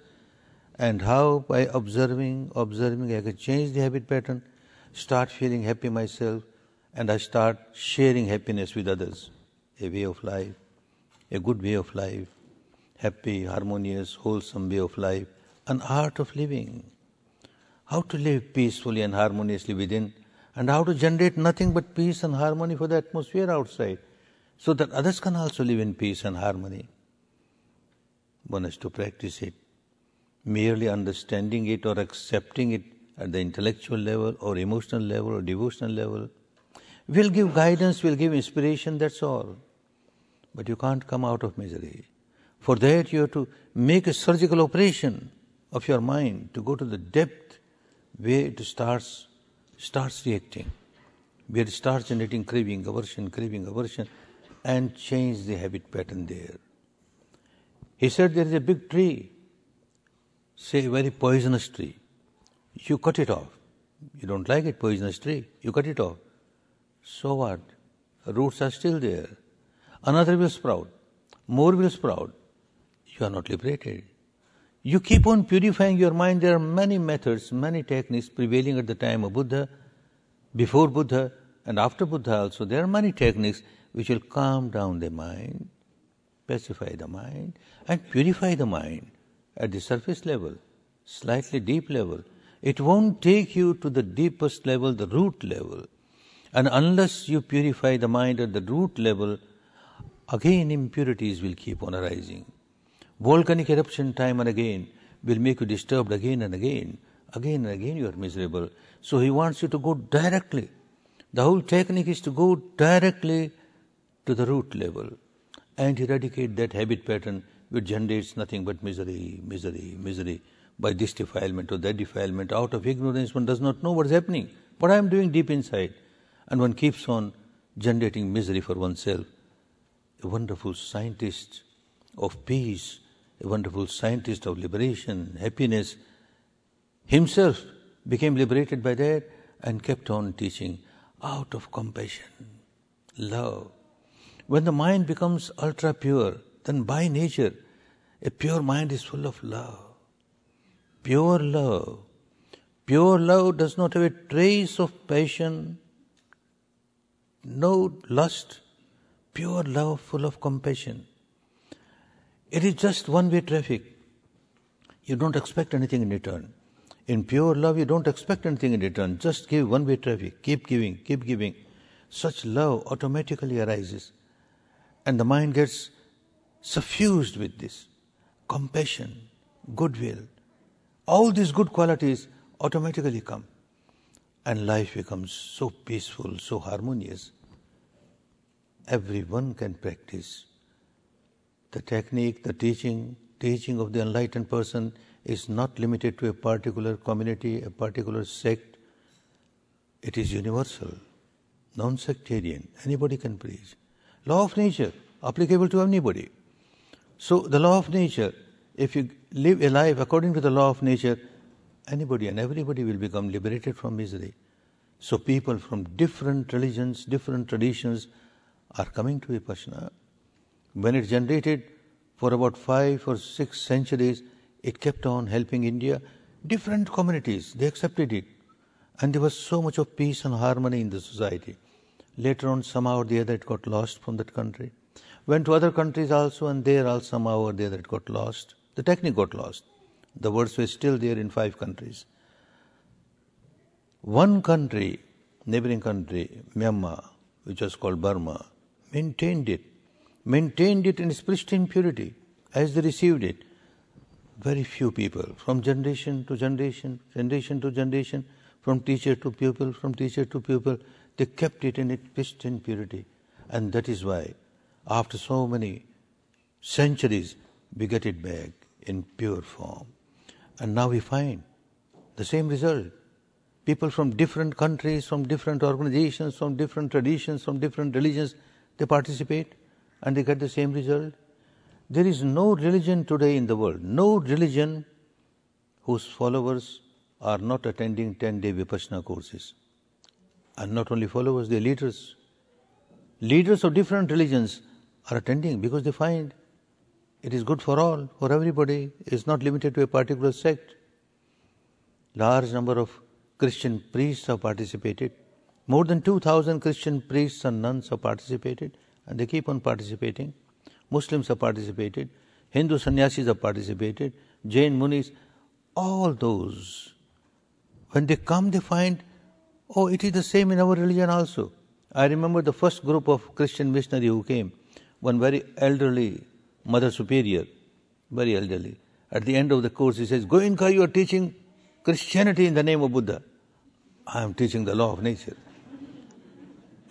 and how by observing, observing, I can change the habit pattern, start feeling happy myself, and I start sharing happiness with others. A way of life, a good way of life, happy, harmonious, wholesome way of life, an art of living. How to live peacefully and harmoniously within, and how to generate nothing but peace and harmony for the atmosphere outside, so that others can also live in peace and harmony. One has to practice it. Merely understanding it or accepting it at the intellectual level or emotional level or devotional level will give guidance, will give inspiration, that's all. But you can't come out of misery. For that, you have to make a surgical operation of your mind to go to the depth where it starts, starts reacting, where it starts generating craving, aversion, craving, aversion, and change the habit pattern there. He said there is a big tree, say a very poisonous tree. You cut it off. You don't like it, poisonous tree. You cut it off. So what? Roots are still there. Another will sprout. More will sprout. You are not liberated. You keep on purifying your mind. There are many methods, many techniques prevailing at the time of Buddha, before Buddha, and after Buddha also. There are many techniques which will calm down the mind, pacify the mind, and purify the mind at the surface level, slightly deep level. It won't take you to the deepest level, the root level. And unless you purify the mind at the root level, again impurities will keep on arising. Volcanic eruption time and again will make you disturbed again and again. Again and again you are miserable. So he wants you to go directly. The whole technique is to go directly to the root level and eradicate that habit pattern which generates nothing but misery, misery, misery. By this defilement or that defilement, out of ignorance, one does not know what is happening. What I am doing deep inside and one keeps on generating misery for oneself. A wonderful scientist of peace, a wonderful scientist of liberation, happiness, himself became liberated by that and kept on teaching out of compassion, love. When the mind becomes ultra pure, then by nature, a pure mind is full of love. Pure love. Pure love does not have a trace of passion, no lust, pure love full of compassion. It is just one way traffic. You don't expect anything in return. In pure love, you don't expect anything in return. Just give one way traffic. Keep giving, keep giving. Such love automatically arises. And the mind gets suffused with this compassion, goodwill. All these good qualities automatically come. and life becomes so peaceful, so harmonious. Everyone can practice. The technique, the teaching, teaching of the enlightened person is not limited to a particular community, a particular sect. It is universal, non sectarian. Anybody can preach. Law of nature, applicable to anybody. So, the law of nature, if you live a life according to the law of nature, anybody and everybody will become liberated from misery. So, people from different religions, different traditions are coming to Vipassana. When it generated for about five or six centuries, it kept on helping India. Different communities, they accepted it. And there was so much of peace and harmony in the society. Later on, somehow or the other, it got lost from that country. Went to other countries also, and there also somehow or the other, it got lost. The technique got lost. The words were still there in five countries. One country, neighboring country, Myanmar, which was called Burma, maintained it, maintained it in its pristine purity as they received it. Very few people, from generation to generation, generation to generation, from teacher to pupil, from teacher to pupil, they kept it in its pristine purity. And that is why, after so many centuries, we get it back in pure form. And now we find the same result. People from different countries, from different organizations, from different traditions, from different religions, they participate and they get the same result. There is no religion today in the world, no religion whose followers are not attending 10 day Vipassana courses. And not only followers, they are leaders. Leaders of different religions are attending because they find it is good for all, for everybody. It's not limited to a particular sect. Large number of Christian priests have participated. More than 2,000 Christian priests and nuns have participated, and they keep on participating. Muslims have participated. Hindu sannyasis have participated. Jain munis, all those. When they come, they find, oh, it is the same in our religion also. I remember the first group of Christian missionary who came, one very elderly Mother Superior, very elderly. At the end of the course, he says, Goenka, you are teaching Christianity in the name of Buddha. I am teaching the law of nature.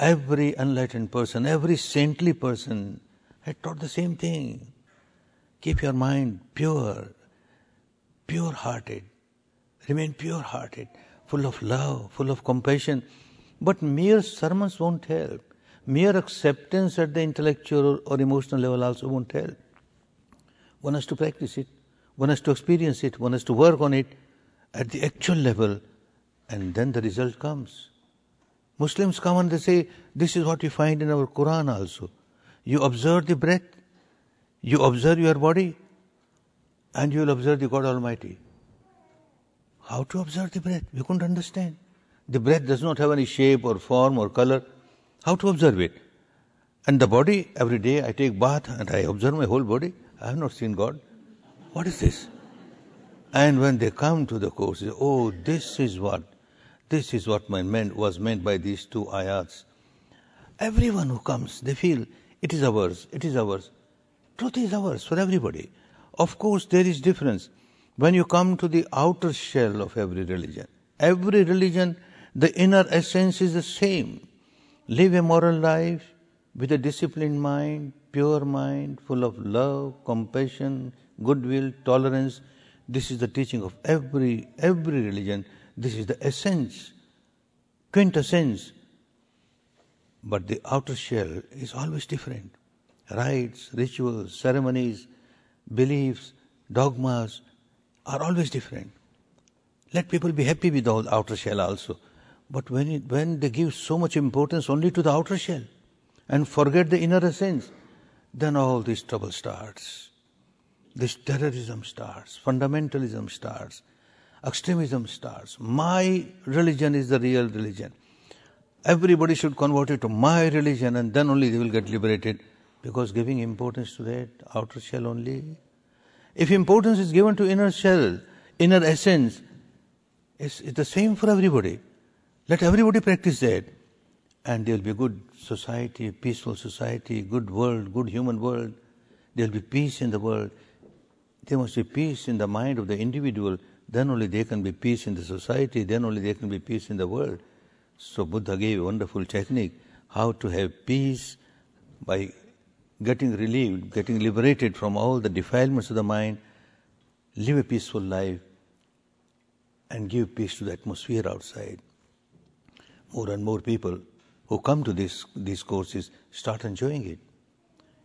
Every enlightened person, every saintly person had taught the same thing. Keep your mind pure, pure hearted. Remain pure hearted, full of love, full of compassion. But mere sermons won't help. Mere acceptance at the intellectual or emotional level also won't help. One has to practice it, one has to experience it, one has to work on it at the actual level, and then the result comes. Muslims come and they say, This is what we find in our Quran also. You observe the breath, you observe your body, and you will observe the God Almighty. How to observe the breath? We couldn't understand. The breath does not have any shape or form or color. How to observe it? And the body, every day I take bath and I observe my whole body. I have not seen God. What is this? And when they come to the course, oh, this is what, this is what my meant, was meant by these two ayats. Everyone who comes, they feel it is ours, it is ours. Truth is ours for everybody. Of course, there is difference. When you come to the outer shell of every religion, every religion, the inner essence is the same. Live a moral life with a disciplined mind, pure mind, full of love, compassion, goodwill, tolerance. This is the teaching of every every religion. This is the essence, quintessence. But the outer shell is always different. Rites, rituals, ceremonies, beliefs, dogmas are always different. Let people be happy with the outer shell also. But when, it, when they give so much importance only to the outer shell and forget the inner essence, then all this trouble starts. This terrorism starts, fundamentalism starts, extremism starts. My religion is the real religion. Everybody should convert it to my religion and then only they will get liberated because giving importance to that outer shell only. If importance is given to inner shell, inner essence, it's, it's the same for everybody. Let everybody practice that and there will be a good society, peaceful society, good world, good human world. There will be peace in the world. There must be peace in the mind of the individual then only there can be peace in the society, then only there can be peace in the world. So Buddha gave a wonderful technique how to have peace by getting relieved, getting liberated from all the defilements of the mind, live a peaceful life, and give peace to the atmosphere outside. More and more people who come to this, these courses start enjoying it.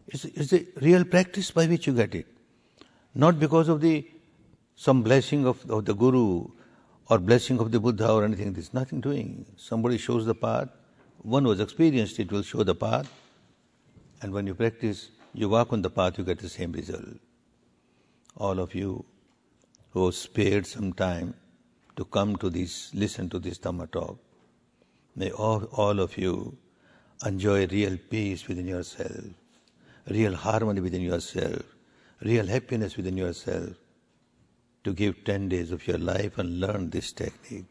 It's, it's a real practice by which you get it. Not because of the some blessing of, of the Guru or blessing of the Buddha or anything. There's nothing doing. Somebody shows the path. One who has experienced it will show the path. And when you practice, you walk on the path, you get the same result. All of you who spared some time to come to this, listen to this Dhamma talk, may all, all of you enjoy real peace within yourself, real harmony within yourself, real happiness within yourself, to give 10 days of your life and learn this technique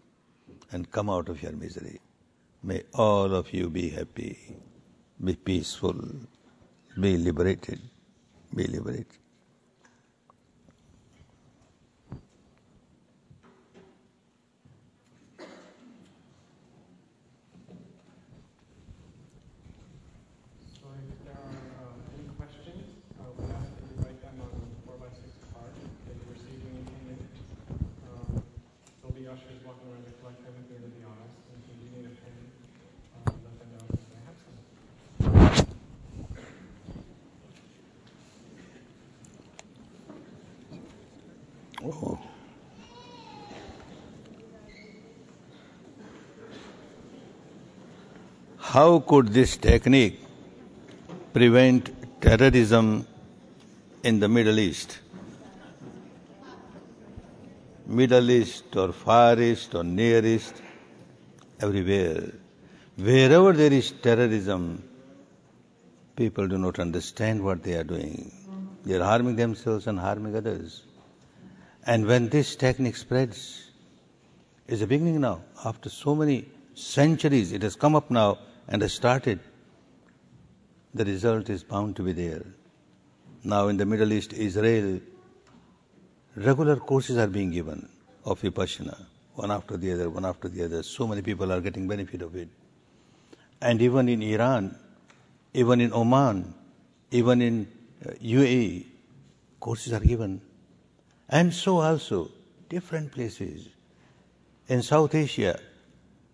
and come out of your misery. May all of you be happy, be peaceful, be liberated, be liberated. How could this technique prevent terrorism in the Middle East? Middle East or Far East or Near East, everywhere. Wherever there is terrorism, people do not understand what they are doing. They are harming themselves and harming others. And when this technique spreads, it's a beginning now. After so many centuries, it has come up now and has started. The result is bound to be there. Now in the Middle East, Israel, regular courses are being given of Vipassana, one after the other, one after the other. So many people are getting benefit of it. And even in Iran, even in Oman, even in UAE, uh, courses are given and so also, different places. In South Asia,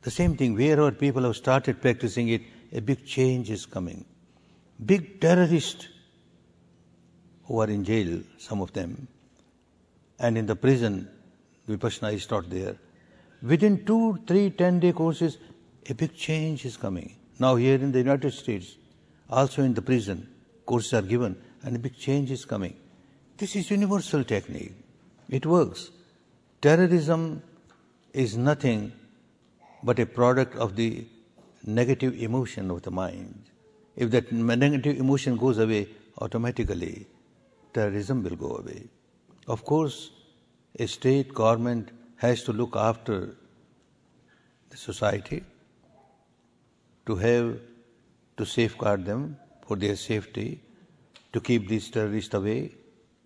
the same thing, wherever people have started practicing it, a big change is coming. Big terrorists who are in jail, some of them, and in the prison, Vipassana is taught there. Within two, three, ten day courses, a big change is coming. Now, here in the United States, also in the prison, courses are given, and a big change is coming. This is universal technique. It works. Terrorism is nothing but a product of the negative emotion of the mind. If that negative emotion goes away, automatically terrorism will go away. Of course, a state government has to look after the society to have to safeguard them for their safety, to keep these terrorists away,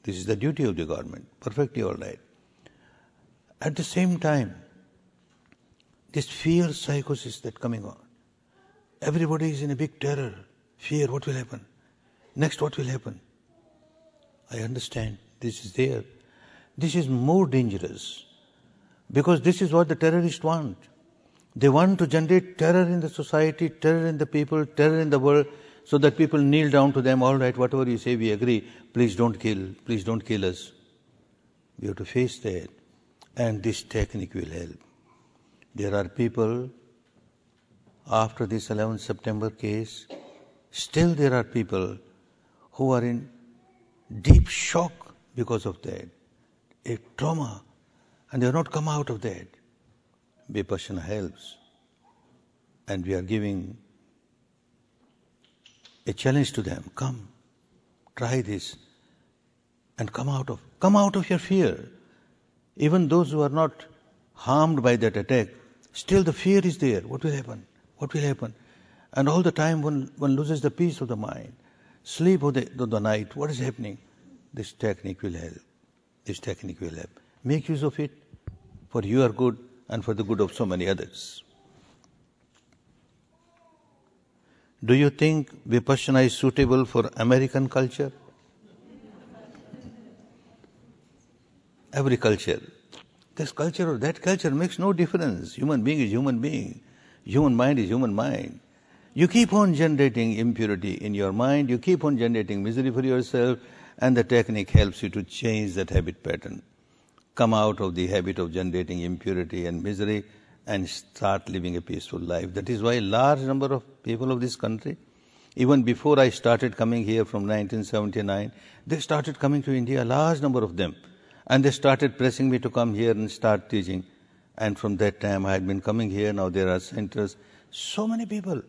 this is the duty of the government. Perfectly all right. At the same time, this fear psychosis that coming on. Everybody is in a big terror. Fear, what will happen? Next, what will happen? I understand. This is there. This is more dangerous because this is what the terrorists want. They want to generate terror in the society, terror in the people, terror in the world, so that people kneel down to them, all right, whatever you say, we agree, please don't kill, please don't kill us. We have to face that, and this technique will help. There are people, after this 11 September case, still there are people who are in deep shock because of that, a trauma, and they have not come out of that. Vipassana helps. And we are giving a challenge to them. Come, try this and come out of come out of your fear. Even those who are not harmed by that attack, still the fear is there. What will happen? What will happen? And all the time one, one loses the peace of the mind, sleep of the, of the night, what is happening? This technique will help. This technique will help. Make use of it. for your good and for the good of so many others. Do you think Vipassana is suitable for American culture? Every culture. This culture or that culture makes no difference. Human being is human being. Human mind is human mind. You keep on generating impurity in your mind, you keep on generating misery for yourself, and the technique helps you to change that habit pattern. Come out of the habit of generating impurity and misery and start living a peaceful life. That is why large number of people of this country, even before I started coming here from 1979, they started coming to India, a large number of them. And they started pressing me to come here and start teaching. And from that time I had been coming here, now there are centers. So many people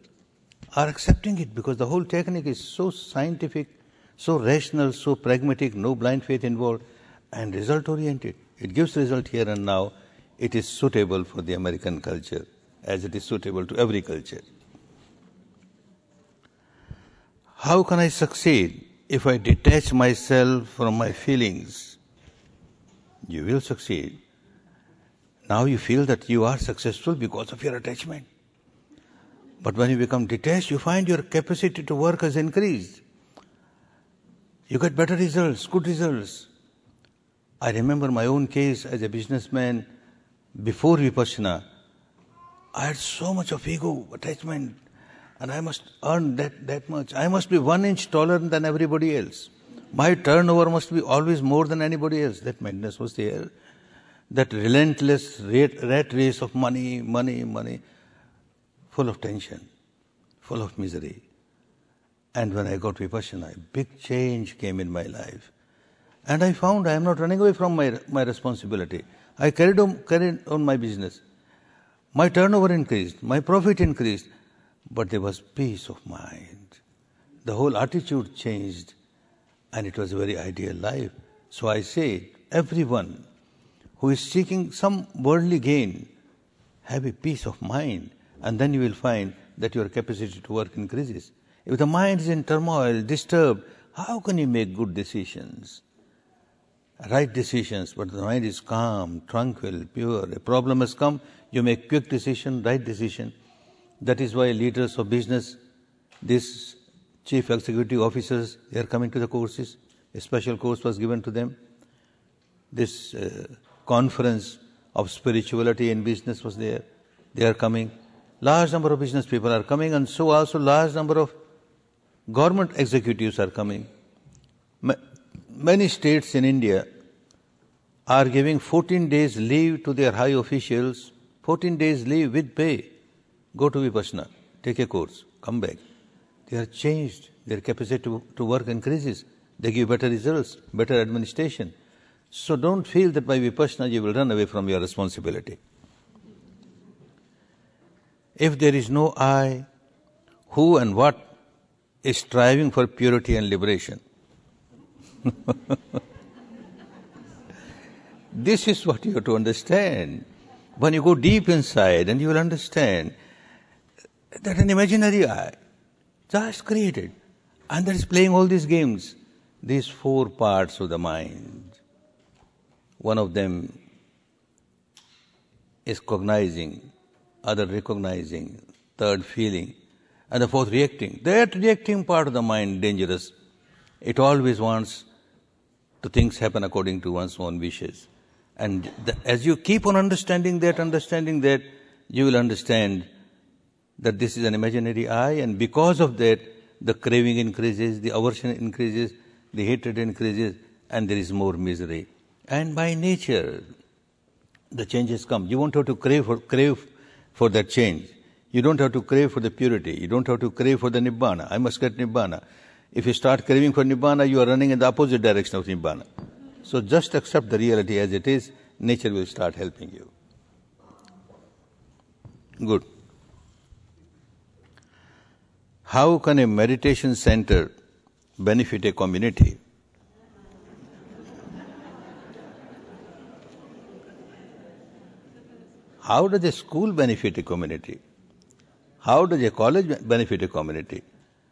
are accepting it because the whole technique is so scientific, so rational, so pragmatic, no blind faith involved, and result oriented. It gives result here and now it is suitable for the American culture as it is suitable to every culture. How can I succeed if I detach myself from my feelings? You will succeed. Now you feel that you are successful because of your attachment. But when you become detached, you find your capacity to work has increased. You get better results, good results. I remember my own case as a businessman before Vipassana, I had so much of ego, attachment, and I must earn that, that much. I must be one inch taller than everybody else. My turnover must be always more than anybody else. That madness was there. That relentless rat, rat race of money, money, money, full of tension, full of misery. And when I got Vipassana, a big change came in my life. And I found I am not running away from my, my responsibility. I carried on, carried on my business. My turnover increased, my profit increased, but there was peace of mind. The whole attitude changed, and it was a very ideal life. So I say, everyone who is seeking some worldly gain, have a peace of mind, and then you will find that your capacity to work increases. If the mind is in turmoil, disturbed, how can you make good decisions? Right decisions, but the mind is calm, tranquil, pure. A problem has come, you make quick decision, right decision. That is why leaders of business, these chief executive officers, they are coming to the courses. A special course was given to them. This uh, conference of spirituality in business was there. They are coming. Large number of business people are coming, and so also large number of government executives are coming many states in India are giving 14 days leave to their high officials, 14 days leave with pay. Go to Vipassana, take a course, come back. They are changed, their capacity to, to work increases, they give better results, better administration. So don't feel that by Vipassana you will run away from your responsibility. If there is no I, who and what is striving for purity and liberation? (laughs) this is what you have to understand. When you go deep inside and you will understand that an imaginary I, just created, and that is playing all these games, these four parts of the mind. One of them is cognizing, other recognizing, third feeling, and the fourth reacting. That reacting part of the mind dangerous. It always wants to things happen according to one's own wishes. And the, as you keep on understanding that, understanding that, you will understand that this is an imaginary I, and because of that, the craving increases, the aversion increases, the hatred increases, and there is more misery. And by nature, the changes come. You won't have to crave for, crave for that change. You don't have to crave for the purity. You don't have to crave for the nibbana. I must get nibbana. If you start craving for Nibbana, you are running in the opposite direction of Nibbana. So just accept the reality as it is, nature will start helping you. Good. How can a meditation center benefit a community? How does a school benefit a community? How does a college benefit a community?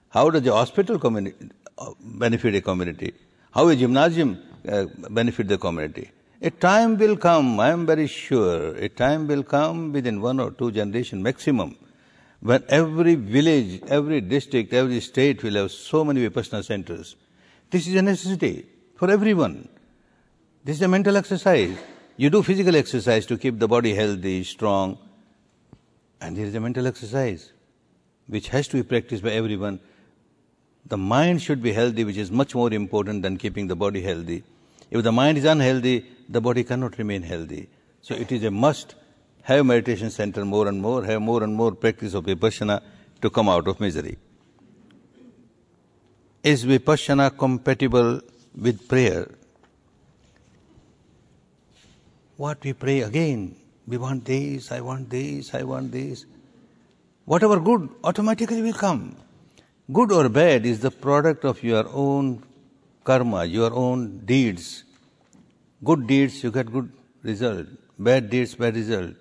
How does a hospital community uh, benefit a community? How a gymnasium uh, benefit the community? A time will come, I am very sure, a time will come within one or two generations maximum, when every village, every district, every state will have so many Vipassana centers. This is a necessity for everyone. This is a mental exercise. You do physical exercise to keep the body healthy, strong, and there is a mental exercise which has to be practiced by everyone. The mind should be healthy, which is much more important than keeping the body healthy. If the mind is unhealthy, the body cannot remain healthy. So it is a must have meditation center more and more, have more and more practice of vipassana to come out of misery. Is vipassana compatible with prayer? What we pray again, we want this, I want this, I want this. Whatever good automatically will come. Good or bad is the product of your own karma, your own deeds. Good deeds, you get good result. Bad deeds, bad result.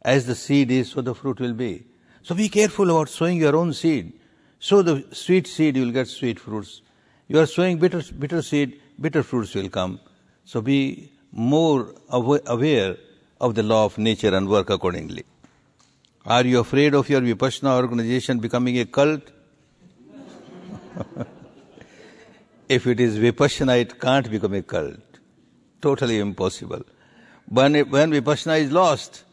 As the seed is, so the fruit will be. So be careful about sowing your own seed. Sow the sweet seed, you will get sweet fruits. You are sowing bitter, bitter seed, bitter fruits will come. So be more aware of the law of nature and work accordingly. Are you afraid of your Vipassana organization becoming a cult? (laughs) if it is Vipassana, it can't become a cult. Totally impossible. When, it, when Vipassana is lost,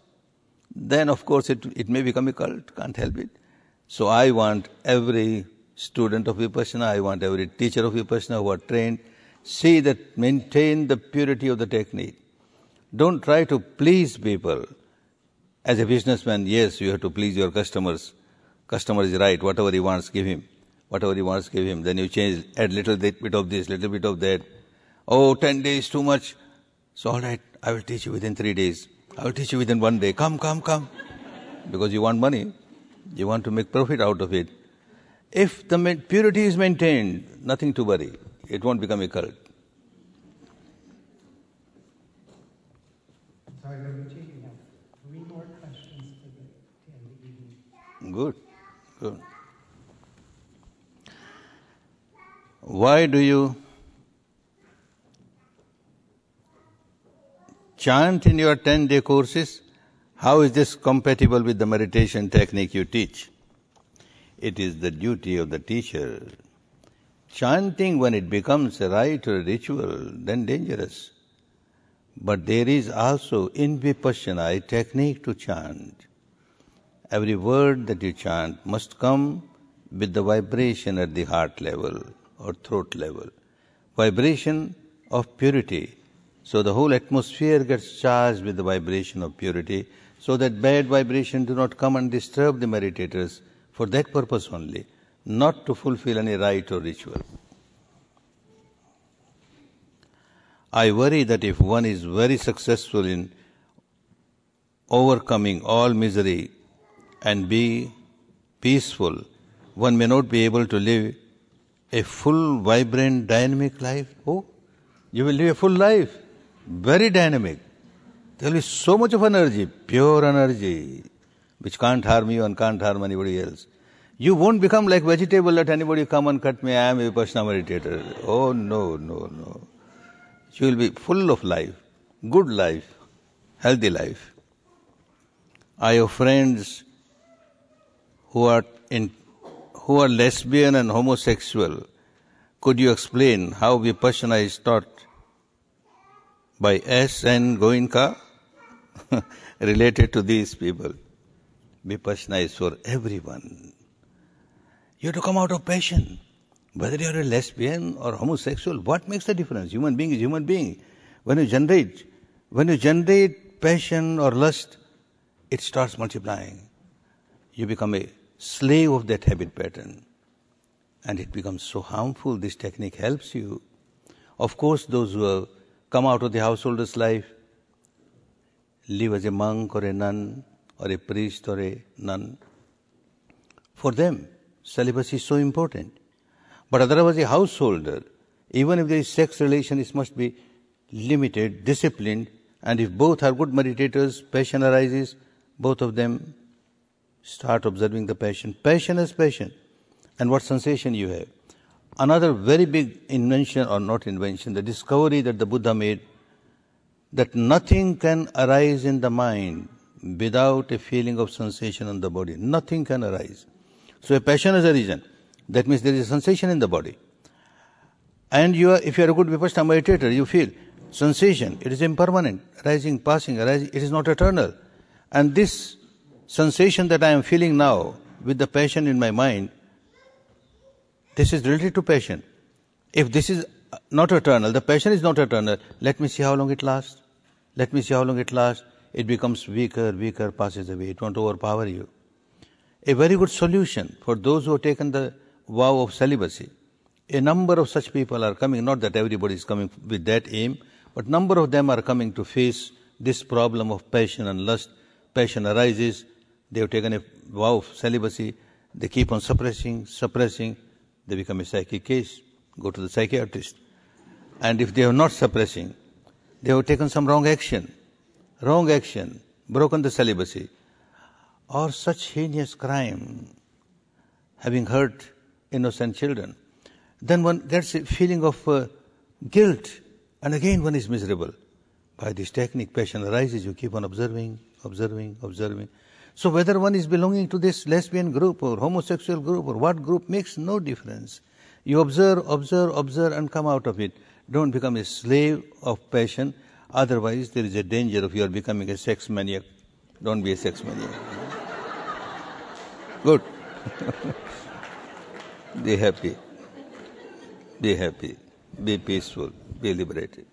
then of course it, it may become a cult, can't help it. So I want every student of Vipassana, I want every teacher of Vipassana who are trained, see that maintain the purity of the technique. Don't try to please people. As a businessman, yes, you have to please your customers. Customer is right, whatever he wants, give him. Whatever he wants, to give him. Then you change, add little bit of this, little bit of that. Oh, ten days, too much. So all right, I will teach you within three days. I will teach you within one day. Come, come, come. Because you want money. You want to make profit out of it. If the purity is maintained, nothing to worry. It won't become a cult. Good, good. Why do you chant in your 10 day courses? How is this compatible with the meditation technique you teach? It is the duty of the teacher. Chanting, when it becomes a rite or a ritual, then dangerous. But there is also in Vipassana a technique to chant every word that you chant must come with the vibration at the heart level or throat level. Vibration of purity. So the whole atmosphere gets charged with the vibration of purity so that bad vibration do not come and disturb the meditators for that purpose only, not to fulfill any rite or ritual. I worry that if one is very successful in overcoming all misery and be peaceful, one may not be able to live a full, vibrant, dynamic life. Oh, you will live a full life, very dynamic. There will be so much of energy, pure energy, which can't harm you and can't harm anybody else. You won't become like vegetable, let anybody come and cut me, I am a Vipassana meditator. Oh no, no, no. You will be full of life, good life, healthy life. I have friends who are in who are lesbian and homosexual, could you explain how Vipassana is taught by S. N. Goenka (laughs) related to these people? Vipassana is for everyone. You have to come out of passion. Whether you're a lesbian or homosexual, what makes the difference? Human being is human being. When you generate, when you generate passion or lust, it starts multiplying. You become a slave of that habit pattern. And it becomes so harmful. This technique helps you. Of course, those who have come out of the householder's life, live as a monk or a nun or a priest or a nun, for them, celibacy is so important. But otherwise, a householder, even if there is sex relation, it must be limited, disciplined, and if both are good meditators, passion arises, both of them Start observing the passion. Passion is passion. And what sensation you have. Another very big invention, or not invention, the discovery that the Buddha made that nothing can arise in the mind without a feeling of sensation in the body. Nothing can arise. So a passion is a reason. That means there is a sensation in the body. And you are, if you are a good Vipassana meditator, you feel sensation. It is impermanent, rising, passing, arising. It is not eternal. And this sensation that I am feeling now with the passion in my mind, this is related to passion. If this is not eternal, the passion is not eternal, let me see how long it lasts. Let me see how long it lasts. It becomes weaker, weaker, passes away. It won't overpower you. A very good solution for those who have taken the vow of celibacy. A number of such people are coming, not that everybody is coming with that aim, but number of them are coming to face this problem of passion and lust. Passion arises, they have taken a vow of celibacy, they keep on suppressing, suppressing, they become a psychic case, go to the psychiatrist. And if they are not suppressing, they have taken some wrong action, wrong action, broken the celibacy, or such heinous crime, having hurt innocent children, then one gets a feeling of uh, guilt, and again one is miserable. By this technique, passion arises, you keep on observing, observing, observing. So whether one is belonging to this lesbian group or homosexual group or what group makes no difference. You observe, observe, observe and come out of it. Don't become a slave of passion. Otherwise, there is a danger of your becoming a sex maniac. Don't be a sex maniac. (laughs) Good. (laughs) be happy. Be happy. Be peaceful. Be liberated.